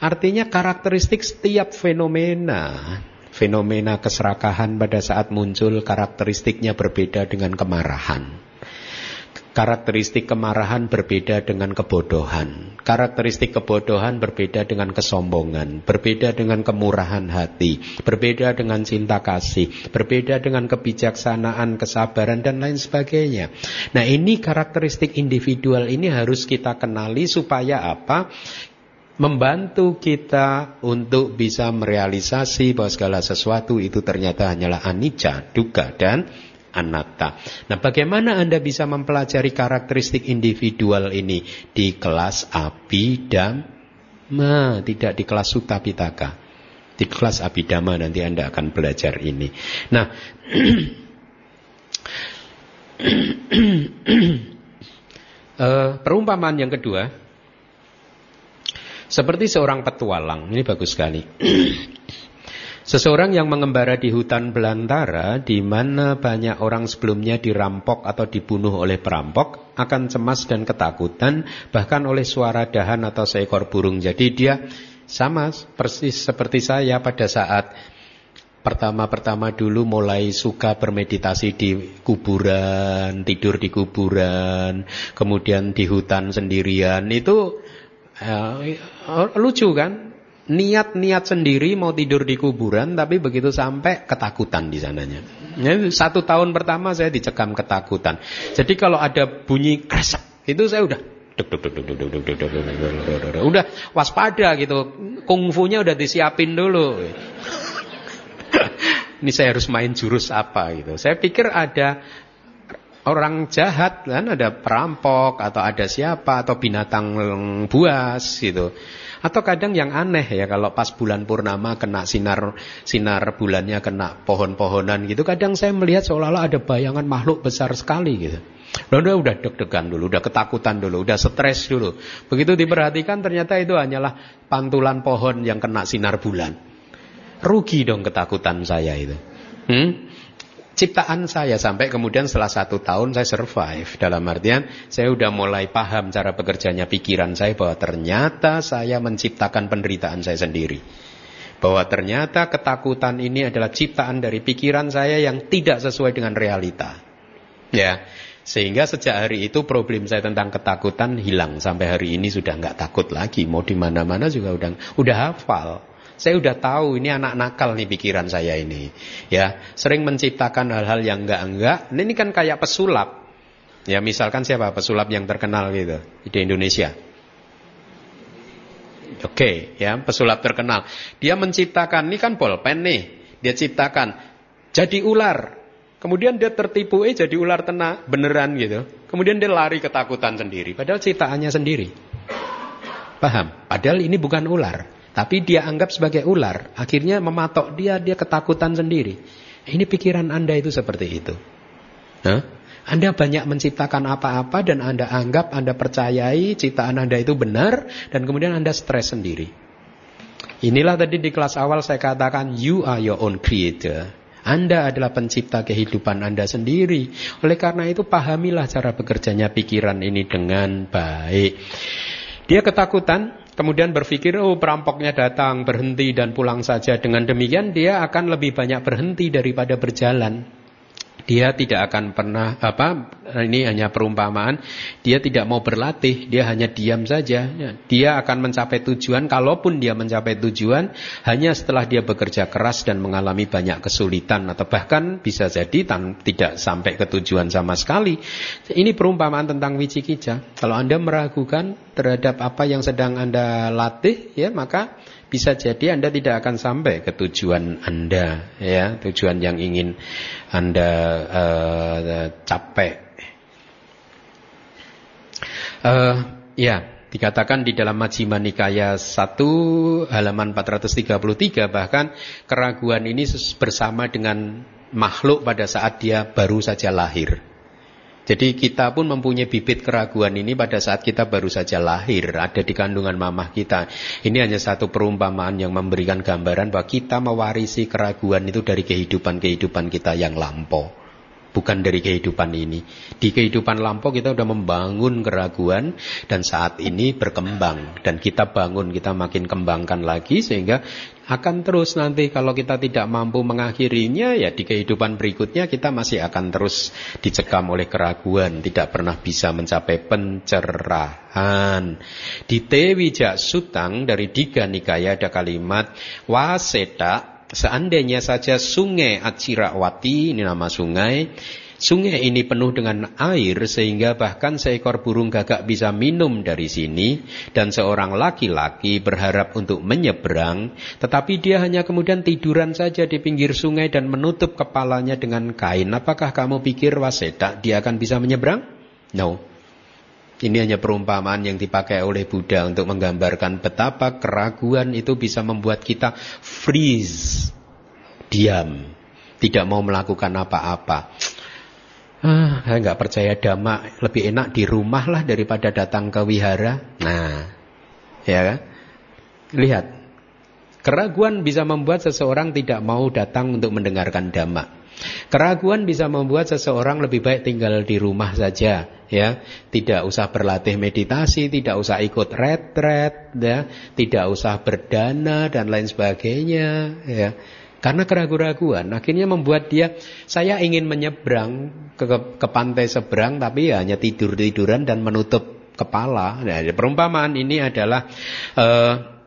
S1: Artinya karakteristik setiap fenomena Fenomena keserakahan pada saat muncul karakteristiknya berbeda dengan kemarahan. Karakteristik kemarahan berbeda dengan kebodohan. Karakteristik kebodohan berbeda dengan kesombongan Berbeda dengan kemurahan hati Berbeda dengan cinta kasih Berbeda dengan kebijaksanaan, kesabaran dan lain sebagainya. Nah ini karakteristik individual ini harus kita kenali supaya apa? Membantu kita untuk bisa merealisasi bahwa segala sesuatu itu ternyata hanyalah anicca, duga dan anatta. Nah, bagaimana Anda bisa mempelajari karakteristik individual ini di kelas abidama, tidak di kelas sutta pitaka. Di kelas abidama nanti Anda akan belajar ini. Nah, uh, *clears throat* perumpamaan yang kedua seperti seorang petualang. Ini bagus sekali. *clears throat* Seseorang yang mengembara di hutan belantara di mana banyak orang sebelumnya dirampok atau dibunuh oleh perampok akan cemas dan ketakutan bahkan oleh suara dahan atau seekor burung. Jadi dia sama persis seperti saya pada saat pertama-pertama dulu mulai suka bermeditasi di kuburan, tidur di kuburan, kemudian di hutan sendirian. Itu uh, lucu kan? niat-niat sendiri mau tidur di kuburan tapi begitu sampai ketakutan di sananya. Satu tahun pertama saya dicekam ketakutan. Jadi kalau ada bunyi kresek itu saya udah udah waspada gitu. Kungfunya udah disiapin dulu. Ini saya harus main jurus apa gitu. Saya pikir ada orang jahat kan ada perampok atau ada siapa atau binatang buas gitu. Atau kadang yang aneh ya kalau pas bulan purnama kena sinar sinar bulannya kena pohon-pohonan gitu. Kadang saya melihat seolah-olah ada bayangan makhluk besar sekali gitu. Lalu udah deg-degan dulu, udah ketakutan dulu, udah stres dulu. Begitu diperhatikan ternyata itu hanyalah pantulan pohon yang kena sinar bulan. Rugi dong ketakutan saya itu. Hmm? Ciptaan saya. Sampai kemudian setelah satu tahun saya survive. Dalam artian saya udah mulai paham cara bekerjanya pikiran saya bahwa ternyata saya menciptakan penderitaan saya sendiri. Bahwa ternyata ketakutan ini adalah ciptaan dari pikiran saya yang tidak sesuai dengan realita. Ya. Sehingga sejak hari itu problem saya tentang ketakutan hilang. Sampai hari ini sudah nggak takut lagi. Mau di mana-mana juga udah udah hafal saya udah tahu ini anak nakal nih pikiran saya ini. Ya, sering menciptakan hal-hal yang enggak-enggak. Ini kan kayak pesulap. Ya, misalkan siapa pesulap yang terkenal gitu di Indonesia? Oke, okay, ya, pesulap terkenal. Dia menciptakan ini kan bolpen nih. Dia ciptakan jadi ular. Kemudian dia tertipu eh jadi ular tenang beneran gitu. Kemudian dia lari ketakutan sendiri padahal ciptaannya sendiri. Paham? Padahal ini bukan ular. Tapi dia anggap sebagai ular. Akhirnya mematok dia, dia ketakutan sendiri. Ini pikiran Anda itu seperti itu. Hah? Anda banyak menciptakan apa-apa dan Anda anggap, Anda percayai ciptaan Anda itu benar dan kemudian Anda stres sendiri. Inilah tadi di kelas awal saya katakan you are your own creator. Anda adalah pencipta kehidupan Anda sendiri. Oleh karena itu pahamilah cara bekerjanya pikiran ini dengan baik. Dia ketakutan, kemudian berpikir, oh perampoknya datang, berhenti dan pulang saja. Dengan demikian dia akan lebih banyak berhenti daripada berjalan. Dia tidak akan pernah apa ini hanya perumpamaan. Dia tidak mau berlatih, dia hanya diam saja. Dia akan mencapai tujuan kalaupun dia mencapai tujuan hanya setelah dia bekerja keras dan mengalami banyak kesulitan atau bahkan bisa jadi tan tidak sampai ke tujuan sama sekali. Ini perumpamaan tentang wicikija. Kalau Anda meragukan terhadap apa yang sedang Anda latih ya maka bisa jadi Anda tidak akan sampai ke tujuan Anda ya, tujuan yang ingin Anda uh, capai. Uh, ya, dikatakan di dalam Majjhima Nikaya 1 halaman 433 bahkan keraguan ini bersama dengan makhluk pada saat dia baru saja lahir. Jadi kita pun mempunyai bibit keraguan ini pada saat kita baru saja lahir, ada di kandungan mamah kita. Ini hanya satu perumpamaan yang memberikan gambaran bahwa kita mewarisi keraguan itu dari kehidupan-kehidupan kita yang lampau. Bukan dari kehidupan ini. Di kehidupan lampau kita sudah membangun keraguan dan saat ini berkembang. Dan kita bangun, kita makin kembangkan lagi sehingga akan terus nanti kalau kita tidak mampu mengakhirinya ya di kehidupan berikutnya kita masih akan terus dicekam oleh keraguan, tidak pernah bisa mencapai pencerahan. Di Tewijak Sutang dari Diga Nikaya ada kalimat waseta seandainya saja sungai Acirawati ini nama sungai Sungai ini penuh dengan air sehingga bahkan seekor burung gagak bisa minum dari sini dan seorang laki-laki berharap untuk menyeberang tetapi dia hanya kemudian tiduran saja di pinggir sungai dan menutup kepalanya dengan kain. Apakah kamu pikir waseda dia akan bisa menyeberang? No. Ini hanya perumpamaan yang dipakai oleh Buddha untuk menggambarkan betapa keraguan itu bisa membuat kita freeze, diam, tidak mau melakukan apa-apa. Ah, nggak percaya dhamma lebih enak di rumah lah daripada datang ke wihara. Nah, ya kan? Lihat, keraguan bisa membuat seseorang tidak mau datang untuk mendengarkan dhamma. Keraguan bisa membuat seseorang lebih baik tinggal di rumah saja, ya. Tidak usah berlatih meditasi, tidak usah ikut retret, ya. Tidak usah berdana dan lain sebagainya, ya. Karena keraguan-keraguan akhirnya membuat dia saya ingin menyeberang ke, ke, ke pantai seberang tapi ya hanya tidur-tiduran dan menutup kepala. Nah, perumpamaan ini adalah uh,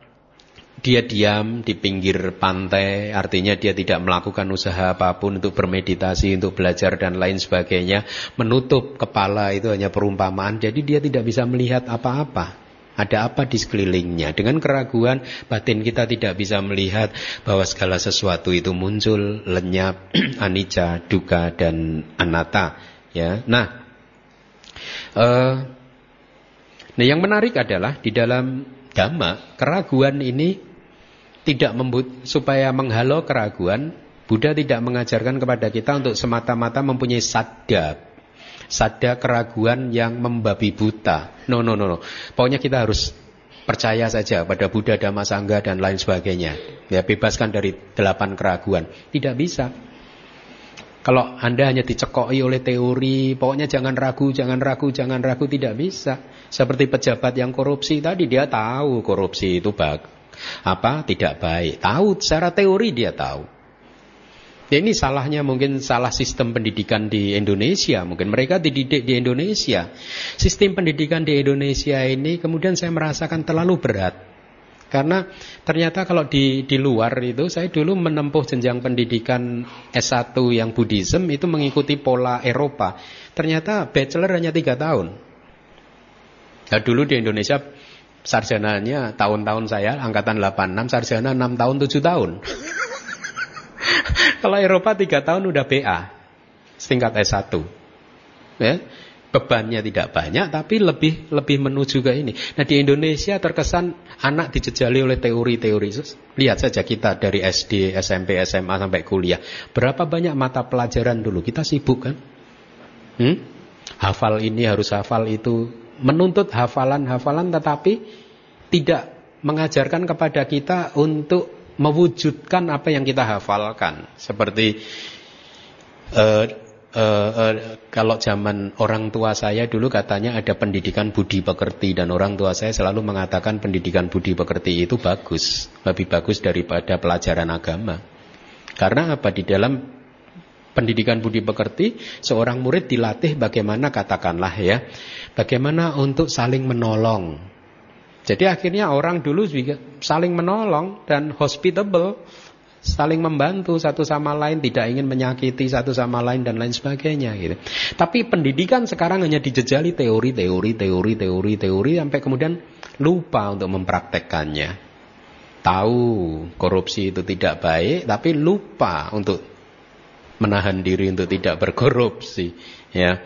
S1: dia diam di pinggir pantai, artinya dia tidak melakukan usaha apa pun untuk bermeditasi, untuk belajar dan lain sebagainya. Menutup kepala itu hanya perumpamaan, jadi dia tidak bisa melihat apa-apa. Ada apa di sekelilingnya? Dengan keraguan, batin kita tidak bisa melihat bahwa segala sesuatu itu muncul, lenyap, *clears throat* anicca, duka, dan anatta. Ya, nah, uh, nah yang menarik adalah di dalam dhamma keraguan ini tidak membut supaya menghalau keraguan, Buddha tidak mengajarkan kepada kita untuk semata-mata mempunyai sadda. Sadda keraguan yang membabi buta. No, no, no, no. Pokoknya kita harus percaya saja pada Buddha, Dhamma, Sangha dan lain sebagainya. Ya, bebaskan dari delapan keraguan. Tidak bisa. Kalau Anda hanya dicekoi oleh teori, pokoknya jangan ragu, jangan ragu, jangan ragu, tidak bisa. Seperti pejabat yang korupsi tadi, dia tahu korupsi itu bagus apa tidak baik. Tahu secara teori dia tahu. Ya ini salahnya mungkin salah sistem pendidikan di Indonesia. Mungkin mereka dididik di Indonesia. Sistem pendidikan di Indonesia ini kemudian saya merasakan terlalu berat. Karena ternyata kalau di, di luar itu saya dulu menempuh jenjang pendidikan S1 yang Buddhism itu mengikuti pola Eropa. Ternyata bachelor hanya tiga tahun. Nah, dulu di Indonesia sarjananya tahun-tahun saya angkatan 86 sarjana 6 tahun 7 tahun *laughs* kalau Eropa 3 tahun udah BA setingkat S1 ya bebannya tidak banyak tapi lebih lebih menuju ke ini. Nah di Indonesia terkesan anak dijejali oleh teori-teori. Lihat saja kita dari SD SMP SMA sampai kuliah. Berapa banyak mata pelajaran dulu? Kita sibuk kan? Hmm? hafal ini harus hafal itu. Menuntut hafalan-hafalan tetapi tidak mengajarkan kepada kita untuk mewujudkan apa yang kita hafalkan. Seperti uh, uh, uh, kalau zaman orang tua saya dulu katanya ada pendidikan budi pekerti dan orang tua saya selalu mengatakan pendidikan budi pekerti itu bagus, lebih bagus daripada pelajaran agama. Karena apa di dalam pendidikan budi pekerti seorang murid dilatih bagaimana katakanlah ya bagaimana untuk saling menolong jadi akhirnya orang dulu juga saling menolong dan hospitable saling membantu satu sama lain, tidak ingin menyakiti satu sama lain dan lain sebagainya gitu. Tapi pendidikan sekarang hanya dijejali teori, teori, teori, teori, teori sampai kemudian lupa untuk mempraktekkannya. Tahu korupsi itu tidak baik, tapi lupa untuk menahan diri untuk tidak berkorupsi ya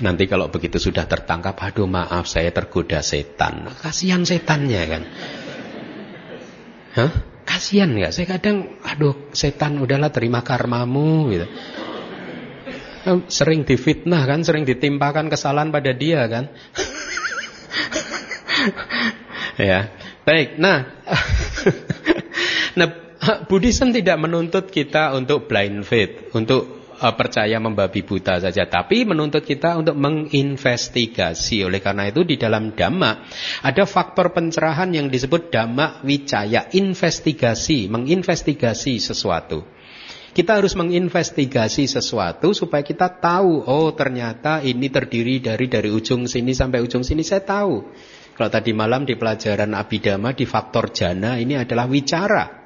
S1: nanti kalau begitu sudah tertangkap aduh maaf saya tergoda setan. Kasihan setannya kan? Hah? kasihan nggak? Saya kadang aduh setan udahlah terima karmamu gitu. Sering difitnah kan? Sering ditimpakan kesalahan pada dia kan? *laughs* Ya. Baik nah. *laughs* Nah Buddhism tidak menuntut kita untuk blind faith, untuk uh, percaya membabi buta saja, tapi menuntut kita untuk menginvestigasi. Oleh karena itu di dalam dhamma ada faktor pencerahan yang disebut dhamma wicaya, investigasi, menginvestigasi sesuatu. Kita harus menginvestigasi sesuatu supaya kita tahu, oh ternyata ini terdiri dari dari ujung sini sampai ujung sini saya tahu. Kalau tadi malam di pelajaran Abhidhamma di faktor jana ini adalah wicara.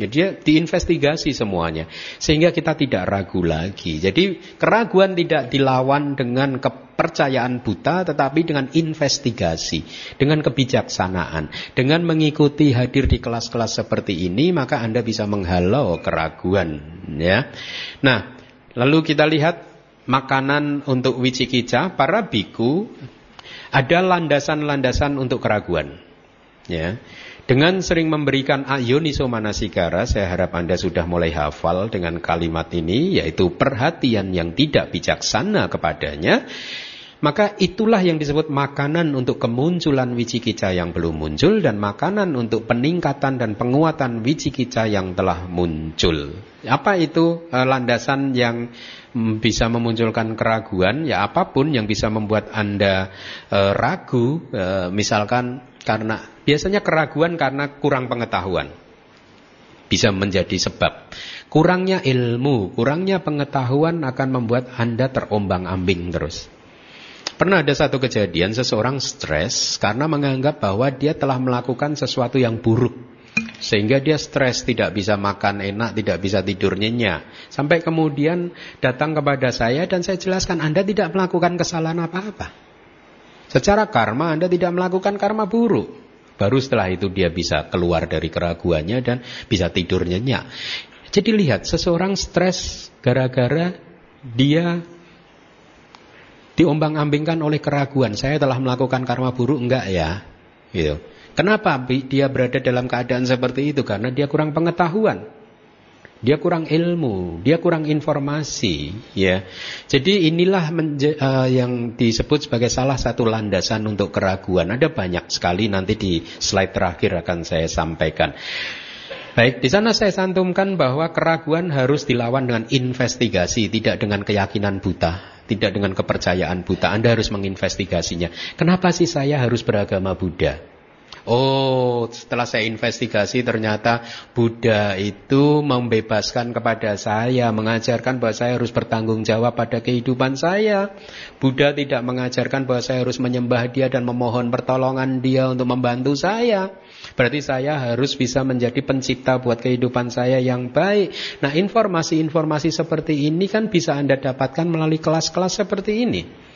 S1: Ya, dia diinvestigasi semuanya sehingga kita tidak ragu lagi. Jadi keraguan tidak dilawan dengan kepercayaan buta tetapi dengan investigasi, dengan kebijaksanaan, dengan mengikuti hadir di kelas-kelas seperti ini maka Anda bisa menghalau keraguan ya. Nah, lalu kita lihat makanan untuk wicikica, para biku ada landasan-landasan untuk keraguan. Ya. Dengan sering memberikan ayoniso manasikara, saya harap Anda sudah mulai hafal dengan kalimat ini, yaitu perhatian yang tidak bijaksana kepadanya. Maka itulah yang disebut makanan untuk kemunculan wicikica yang belum muncul dan makanan untuk peningkatan dan penguatan wicikica yang telah muncul. Apa itu e, landasan yang mm, bisa memunculkan keraguan? Ya apa pun yang bisa membuat Anda e, ragu, e, misalkan karena biasanya keraguan karena kurang pengetahuan. Bisa menjadi sebab. Kurangnya ilmu, kurangnya pengetahuan akan membuat Anda terombang-ambing terus. Pernah ada satu kejadian seseorang stres karena menganggap bahwa dia telah melakukan sesuatu yang buruk. Sehingga dia stres, tidak bisa makan enak, tidak bisa tidur nyenyak. Sampai kemudian datang kepada saya dan saya jelaskan, Anda tidak melakukan kesalahan apa-apa. Secara karma Anda tidak melakukan karma buruk. Baru setelah itu dia bisa keluar dari keraguannya dan bisa tidur nyenyak. Jadi lihat, seseorang stres gara-gara dia diombang-ambingkan oleh keraguan. Saya telah melakukan karma buruk enggak ya? Gitu. Kenapa dia berada dalam keadaan seperti itu? Karena dia kurang pengetahuan. Dia kurang ilmu, dia kurang informasi, ya. Jadi inilah uh, yang disebut sebagai salah satu landasan untuk keraguan. Ada banyak sekali nanti di slide terakhir akan saya sampaikan. Baik, di sana saya santumkan bahwa keraguan harus dilawan dengan investigasi, tidak dengan keyakinan buta. Tidak dengan kepercayaan buta. Anda harus menginvestigasinya. Kenapa sih saya harus beragama Buddha? Oh, setelah saya investigasi ternyata Buddha itu membebaskan kepada saya, mengajarkan bahwa saya harus bertanggung jawab pada kehidupan saya. Buddha tidak mengajarkan bahwa saya harus menyembah dia dan memohon pertolongan dia untuk membantu saya. Berarti saya harus bisa menjadi pencipta buat kehidupan saya yang baik. Nah informasi-informasi seperti ini kan bisa Anda dapatkan melalui kelas-kelas seperti ini.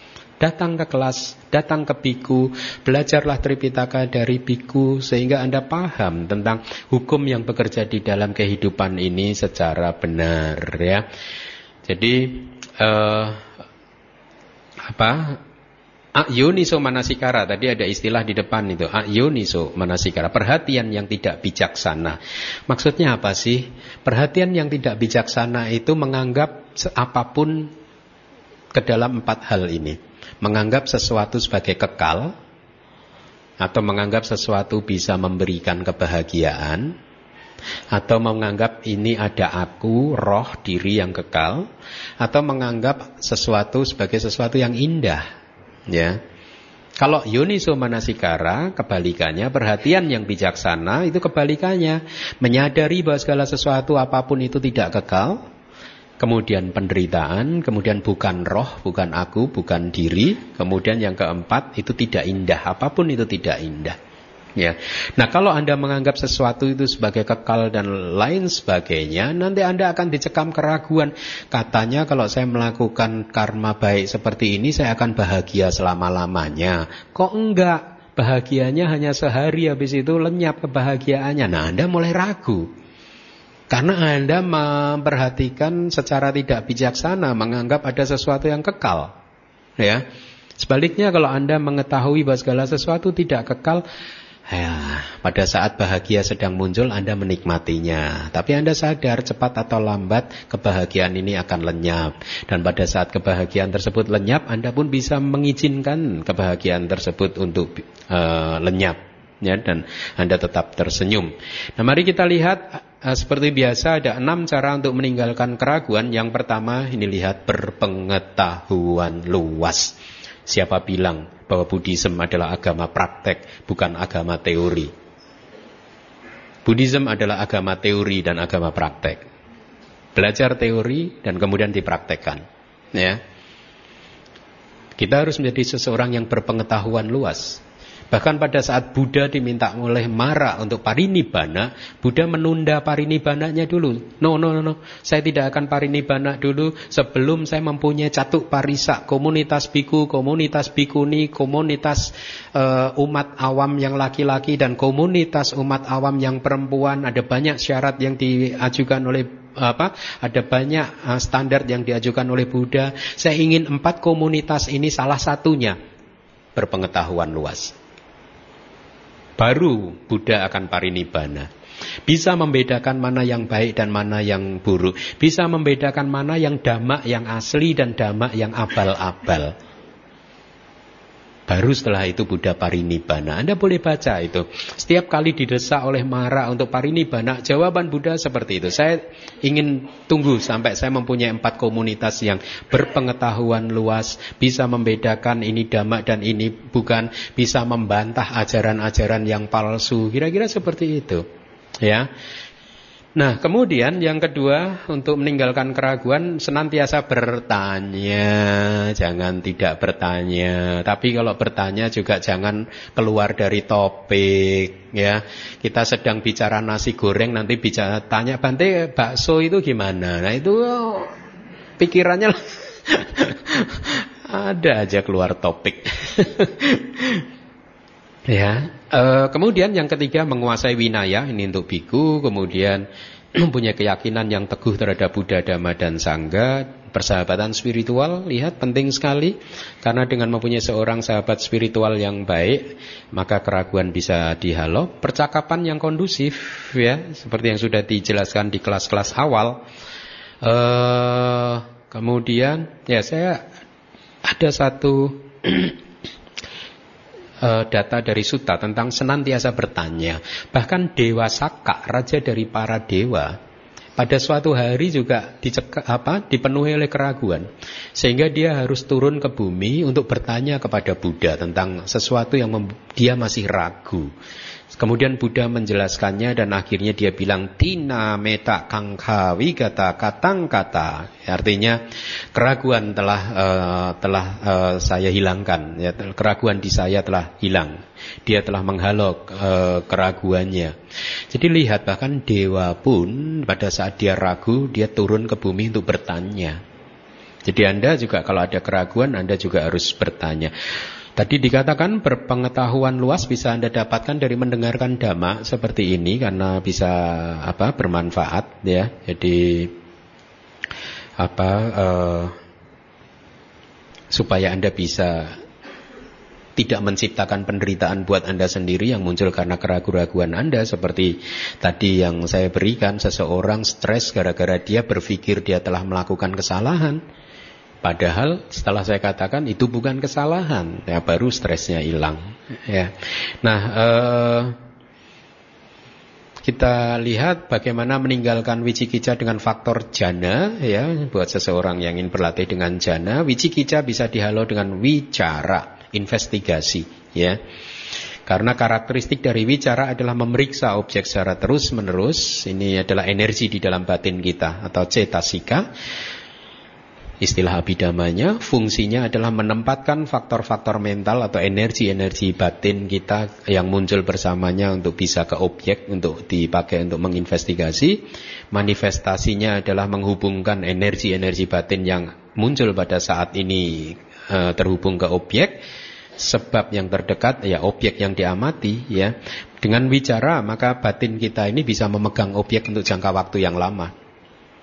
S1: Datang ke kelas, datang ke biku, belajarlah Tripitaka dari biku sehingga Anda paham tentang hukum yang bekerja di dalam kehidupan ini secara benar ya. Jadi uh, apa Ayuniso manasikara tadi ada istilah di depan itu ayuniso manasikara perhatian yang tidak bijaksana. Maksudnya apa sih? Perhatian yang tidak bijaksana itu menganggap apa pun ke dalam empat hal ini. Menganggap sesuatu sebagai kekal atau menganggap sesuatu bisa memberikan kebahagiaan atau menganggap ini ada aku, roh, diri yang kekal atau menganggap sesuatu sebagai sesuatu yang indah Ya. Kalau yuniso manasikara, kebalikannya, perhatian yang bijaksana itu kebalikannya. Menyadari bahwa segala sesuatu apa pun itu tidak kekal. Kemudian penderitaan, kemudian bukan roh, bukan aku, bukan diri. Kemudian yang keempat itu tidak indah, apa pun itu tidak indah. Ya. Nah kalau Anda menganggap sesuatu itu sebagai kekal dan lain sebagainya, nanti Anda akan dicekam keraguan. Katanya kalau saya melakukan karma baik seperti ini, saya akan bahagia selama-lamanya. Kok enggak? Bahagianya hanya sehari, habis itu lenyap kebahagiaannya. Nah Anda mulai ragu. Karena Anda memperhatikan secara tidak bijaksana, menganggap ada sesuatu yang kekal. Ya. Sebaliknya kalau Anda mengetahui bahwa segala sesuatu tidak kekal, Ya, pada saat bahagia sedang muncul Anda menikmatinya Tapi Anda sadar cepat atau lambat kebahagiaan ini akan lenyap Dan pada saat kebahagiaan tersebut lenyap Anda pun bisa mengizinkan kebahagiaan tersebut untuk uh, lenyap ya, Dan Anda tetap tersenyum Nah mari kita lihat uh, seperti biasa ada enam cara untuk meninggalkan keraguan Yang pertama ini lihat berpengetahuan luas Siapa bilang bahwa Buddhism adalah agama praktek, bukan agama teori? Buddhism adalah agama teori dan agama praktek. Belajar teori dan kemudian dipraktekkan. Ya. Kita harus menjadi seseorang yang berpengetahuan luas. Bahkan pada saat Buddha diminta oleh Mara untuk parinibbana, Buddha menunda parinibananya dulu. No, no, no, no. Saya tidak akan parinibbana dulu sebelum saya mempunyai catuk parisa, komunitas biku, komunitas bikuni, komunitas uh, umat awam yang laki-laki dan komunitas umat awam yang perempuan. Ada banyak syarat yang diajukan oleh apa ada banyak uh, standar yang diajukan oleh Buddha. Saya ingin empat komunitas ini salah satunya berpengetahuan luas. Baru Buddha akan parinibbana. Bisa membedakan mana yang baik dan mana yang buruk. Bisa membedakan mana yang damak yang asli dan damak yang abal-abal. Baru setelah itu Buddha parinibbana. Anda boleh baca itu. Setiap kali didesak oleh Mara untuk parinibbana, jawaban Buddha seperti itu. Saya ingin tunggu sampai saya mempunyai empat komunitas yang berpengetahuan luas, bisa membedakan ini damak dan ini bukan, bisa membantah ajaran-ajaran yang palsu. Kira-kira seperti itu. Ya. Nah, kemudian yang kedua untuk meninggalkan keraguan senantiasa bertanya, jangan tidak bertanya. Tapi kalau bertanya juga jangan keluar dari topik, ya. Kita sedang bicara nasi goreng nanti bicara tanya Bante bakso itu gimana? Nah, itu oh, pikirannya *laughs* ada aja keluar topik. *laughs* Ya, e, kemudian yang ketiga menguasai winaya ini untuk biku, kemudian *clears throat* mempunyai keyakinan yang teguh terhadap Buddha, Dhamma dan Sangha, persahabatan spiritual, lihat penting sekali. Karena dengan mempunyai seorang sahabat spiritual yang baik, maka keraguan bisa dihalau, percakapan yang kondusif ya, seperti yang sudah dijelaskan di kelas-kelas awal. E, kemudian ya saya ada satu *clears throat* uh, data dari Suta tentang senantiasa bertanya. Bahkan Dewa Saka, raja dari para dewa, pada suatu hari juga diceka, apa, dipenuhi oleh keraguan. Sehingga dia harus turun ke bumi untuk bertanya kepada Buddha tentang sesuatu yang dia masih ragu. Kemudian Buddha menjelaskannya dan akhirnya dia bilang tina meta kangka wigata katang kata. Artinya keraguan telah uh, telah uh, saya hilangkan. Ya, keraguan di saya telah hilang. Dia telah menghalau uh, keraguannya. Jadi lihat bahkan dewa pun pada saat dia ragu dia turun ke bumi untuk bertanya. Jadi Anda juga kalau ada keraguan Anda juga harus bertanya. Tadi dikatakan berpengetahuan luas bisa Anda dapatkan dari mendengarkan dhamma seperti ini karena bisa apa bermanfaat ya. Jadi apa uh, supaya Anda bisa tidak menciptakan penderitaan buat Anda sendiri yang muncul karena keraguan-keraguan Anda seperti tadi yang saya berikan seseorang stres gara-gara dia berpikir dia telah melakukan kesalahan Padahal setelah saya katakan itu bukan kesalahan, ya baru stresnya hilang. Ya. Nah, eh, kita lihat bagaimana meninggalkan wicikica dengan faktor jana, ya buat seseorang yang ingin berlatih dengan jana, wicikica bisa dihalau dengan wicara, investigasi, ya. Karena karakteristik dari wicara adalah memeriksa objek secara terus-menerus. Ini adalah energi di dalam batin kita atau cetasika. Istilah abidamanya fungsinya adalah menempatkan faktor-faktor mental atau energi-energi batin kita yang muncul bersamanya untuk bisa ke objek untuk dipakai untuk menginvestigasi. Manifestasinya adalah menghubungkan energi-energi batin yang muncul pada saat ini e, terhubung ke objek. Sebab yang terdekat ya objek yang diamati ya. Dengan bicara maka batin kita ini bisa memegang objek untuk jangka waktu yang lama.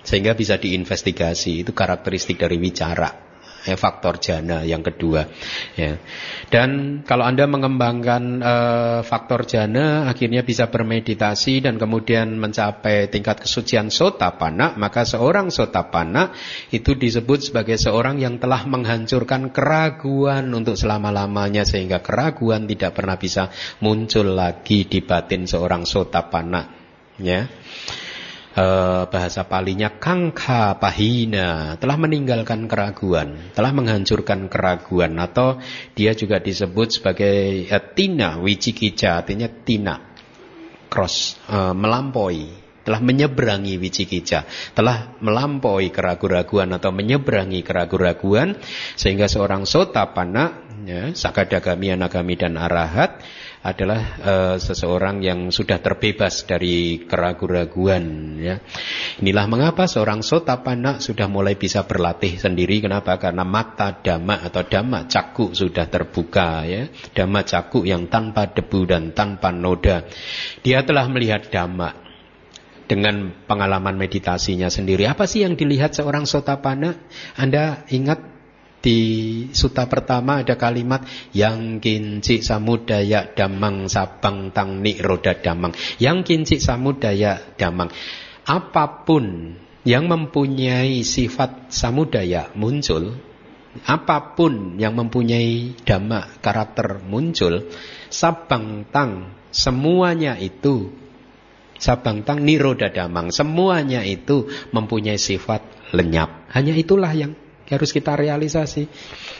S1: Sehingga bisa diinvestigasi. Itu karakteristik dari wicara. Ya, faktor jana yang kedua. Ya. Dan kalau Anda mengembangkan uh, faktor jana, akhirnya bisa bermeditasi dan kemudian mencapai tingkat kesucian sotapana, maka seorang sotapana itu disebut sebagai seorang yang telah menghancurkan keraguan untuk selama-lamanya sehingga keraguan tidak pernah bisa muncul lagi di batin seorang sotapana. Ya uh, bahasa palinya kangka pahina. Telah meninggalkan keraguan, telah menghancurkan keraguan. Atau dia juga disebut sebagai uh, tina wicikica artinya tina cross uh, melampaui. Telah menyeberangi wicikica, telah melampaui keraguan-raguan atau menyeberangi keraguan-raguan sehingga seorang sotapana ya, sakadagami, anagami dan arahat adalah uh, seseorang yang sudah terbebas dari keraguan-raguan ya. Inilah mengapa seorang sotapana sudah mulai bisa berlatih sendiri kenapa? Karena mata dhamma atau dhamma caku sudah terbuka ya. Dhamma caku yang tanpa debu dan tanpa noda. Dia telah melihat dhamma dengan pengalaman meditasinya sendiri. Apa sih yang dilihat seorang sotapana? Anda ingat di suta pertama ada kalimat yang kinci samudaya damang sabang tang roda damang. Yang kinci samudaya damang. Apa pun yang mempunyai sifat samudaya muncul, apa pun yang mempunyai dhamma karakter muncul, sabang tang semuanya itu sabang tang niroda damang semuanya itu mempunyai sifat lenyap. Hanya itulah yang harus kita realisasi.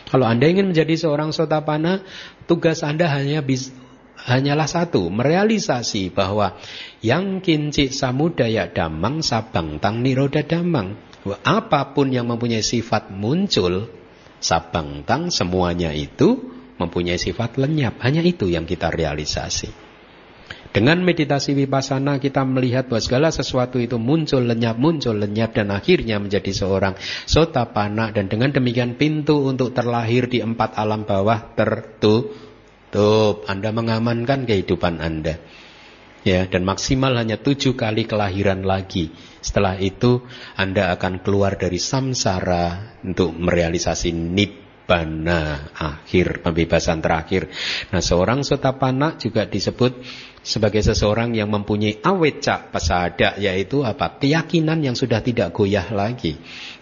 S1: Kalau Anda ingin menjadi seorang sotapana, tugas Anda hanya bis, hanyalah satu, merealisasi bahwa yang kinci samudaya damang sabang tang niroda damang. Apa pun yang mempunyai sifat muncul, sabang tang semuanya itu mempunyai sifat lenyap. Hanya itu yang kita realisasi. Dengan meditasi vipassana kita melihat bahwa segala sesuatu itu muncul lenyap, muncul lenyap dan akhirnya menjadi seorang sotapana dan dengan demikian pintu untuk terlahir di empat alam bawah tertutup. Anda mengamankan kehidupan Anda. Ya, dan maksimal hanya tujuh kali kelahiran lagi. Setelah itu Anda akan keluar dari samsara untuk merealisasi nibbana akhir, pembebasan terakhir. Nah, seorang sotapana juga disebut sebagai seseorang yang mempunyai awecak pasada yaitu apa? Keyakinan yang sudah tidak goyah lagi.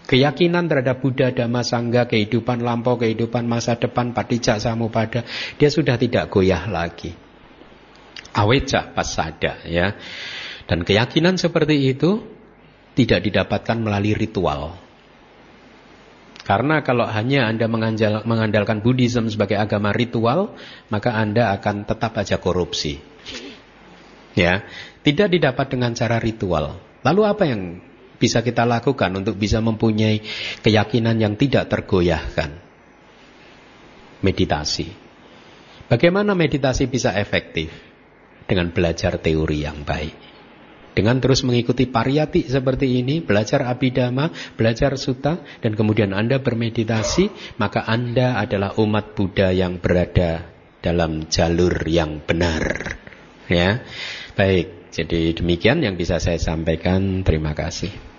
S1: Keyakinan terhadap Buddha, Dhamma, Sangha, kehidupan lampau, kehidupan masa depan, patijak samupada, dia sudah tidak goyah lagi. Awecak pasada ya. Dan keyakinan seperti itu tidak didapatkan melalui ritual. Karena kalau hanya Anda mengandalkan Buddhism sebagai agama ritual, maka Anda akan tetap aja korupsi. Ya, tidak didapat dengan cara ritual. Lalu apa yang bisa kita lakukan untuk bisa mempunyai keyakinan yang tidak tergoyahkan? Meditasi. Bagaimana meditasi bisa efektif? Dengan belajar teori yang baik. Dengan terus mengikuti pariyati seperti ini, belajar abidama, belajar suta, dan kemudian Anda bermeditasi, maka Anda adalah umat Buddha yang berada dalam jalur yang benar. Ya. Baik, jadi demikian yang bisa saya sampaikan. Terima kasih.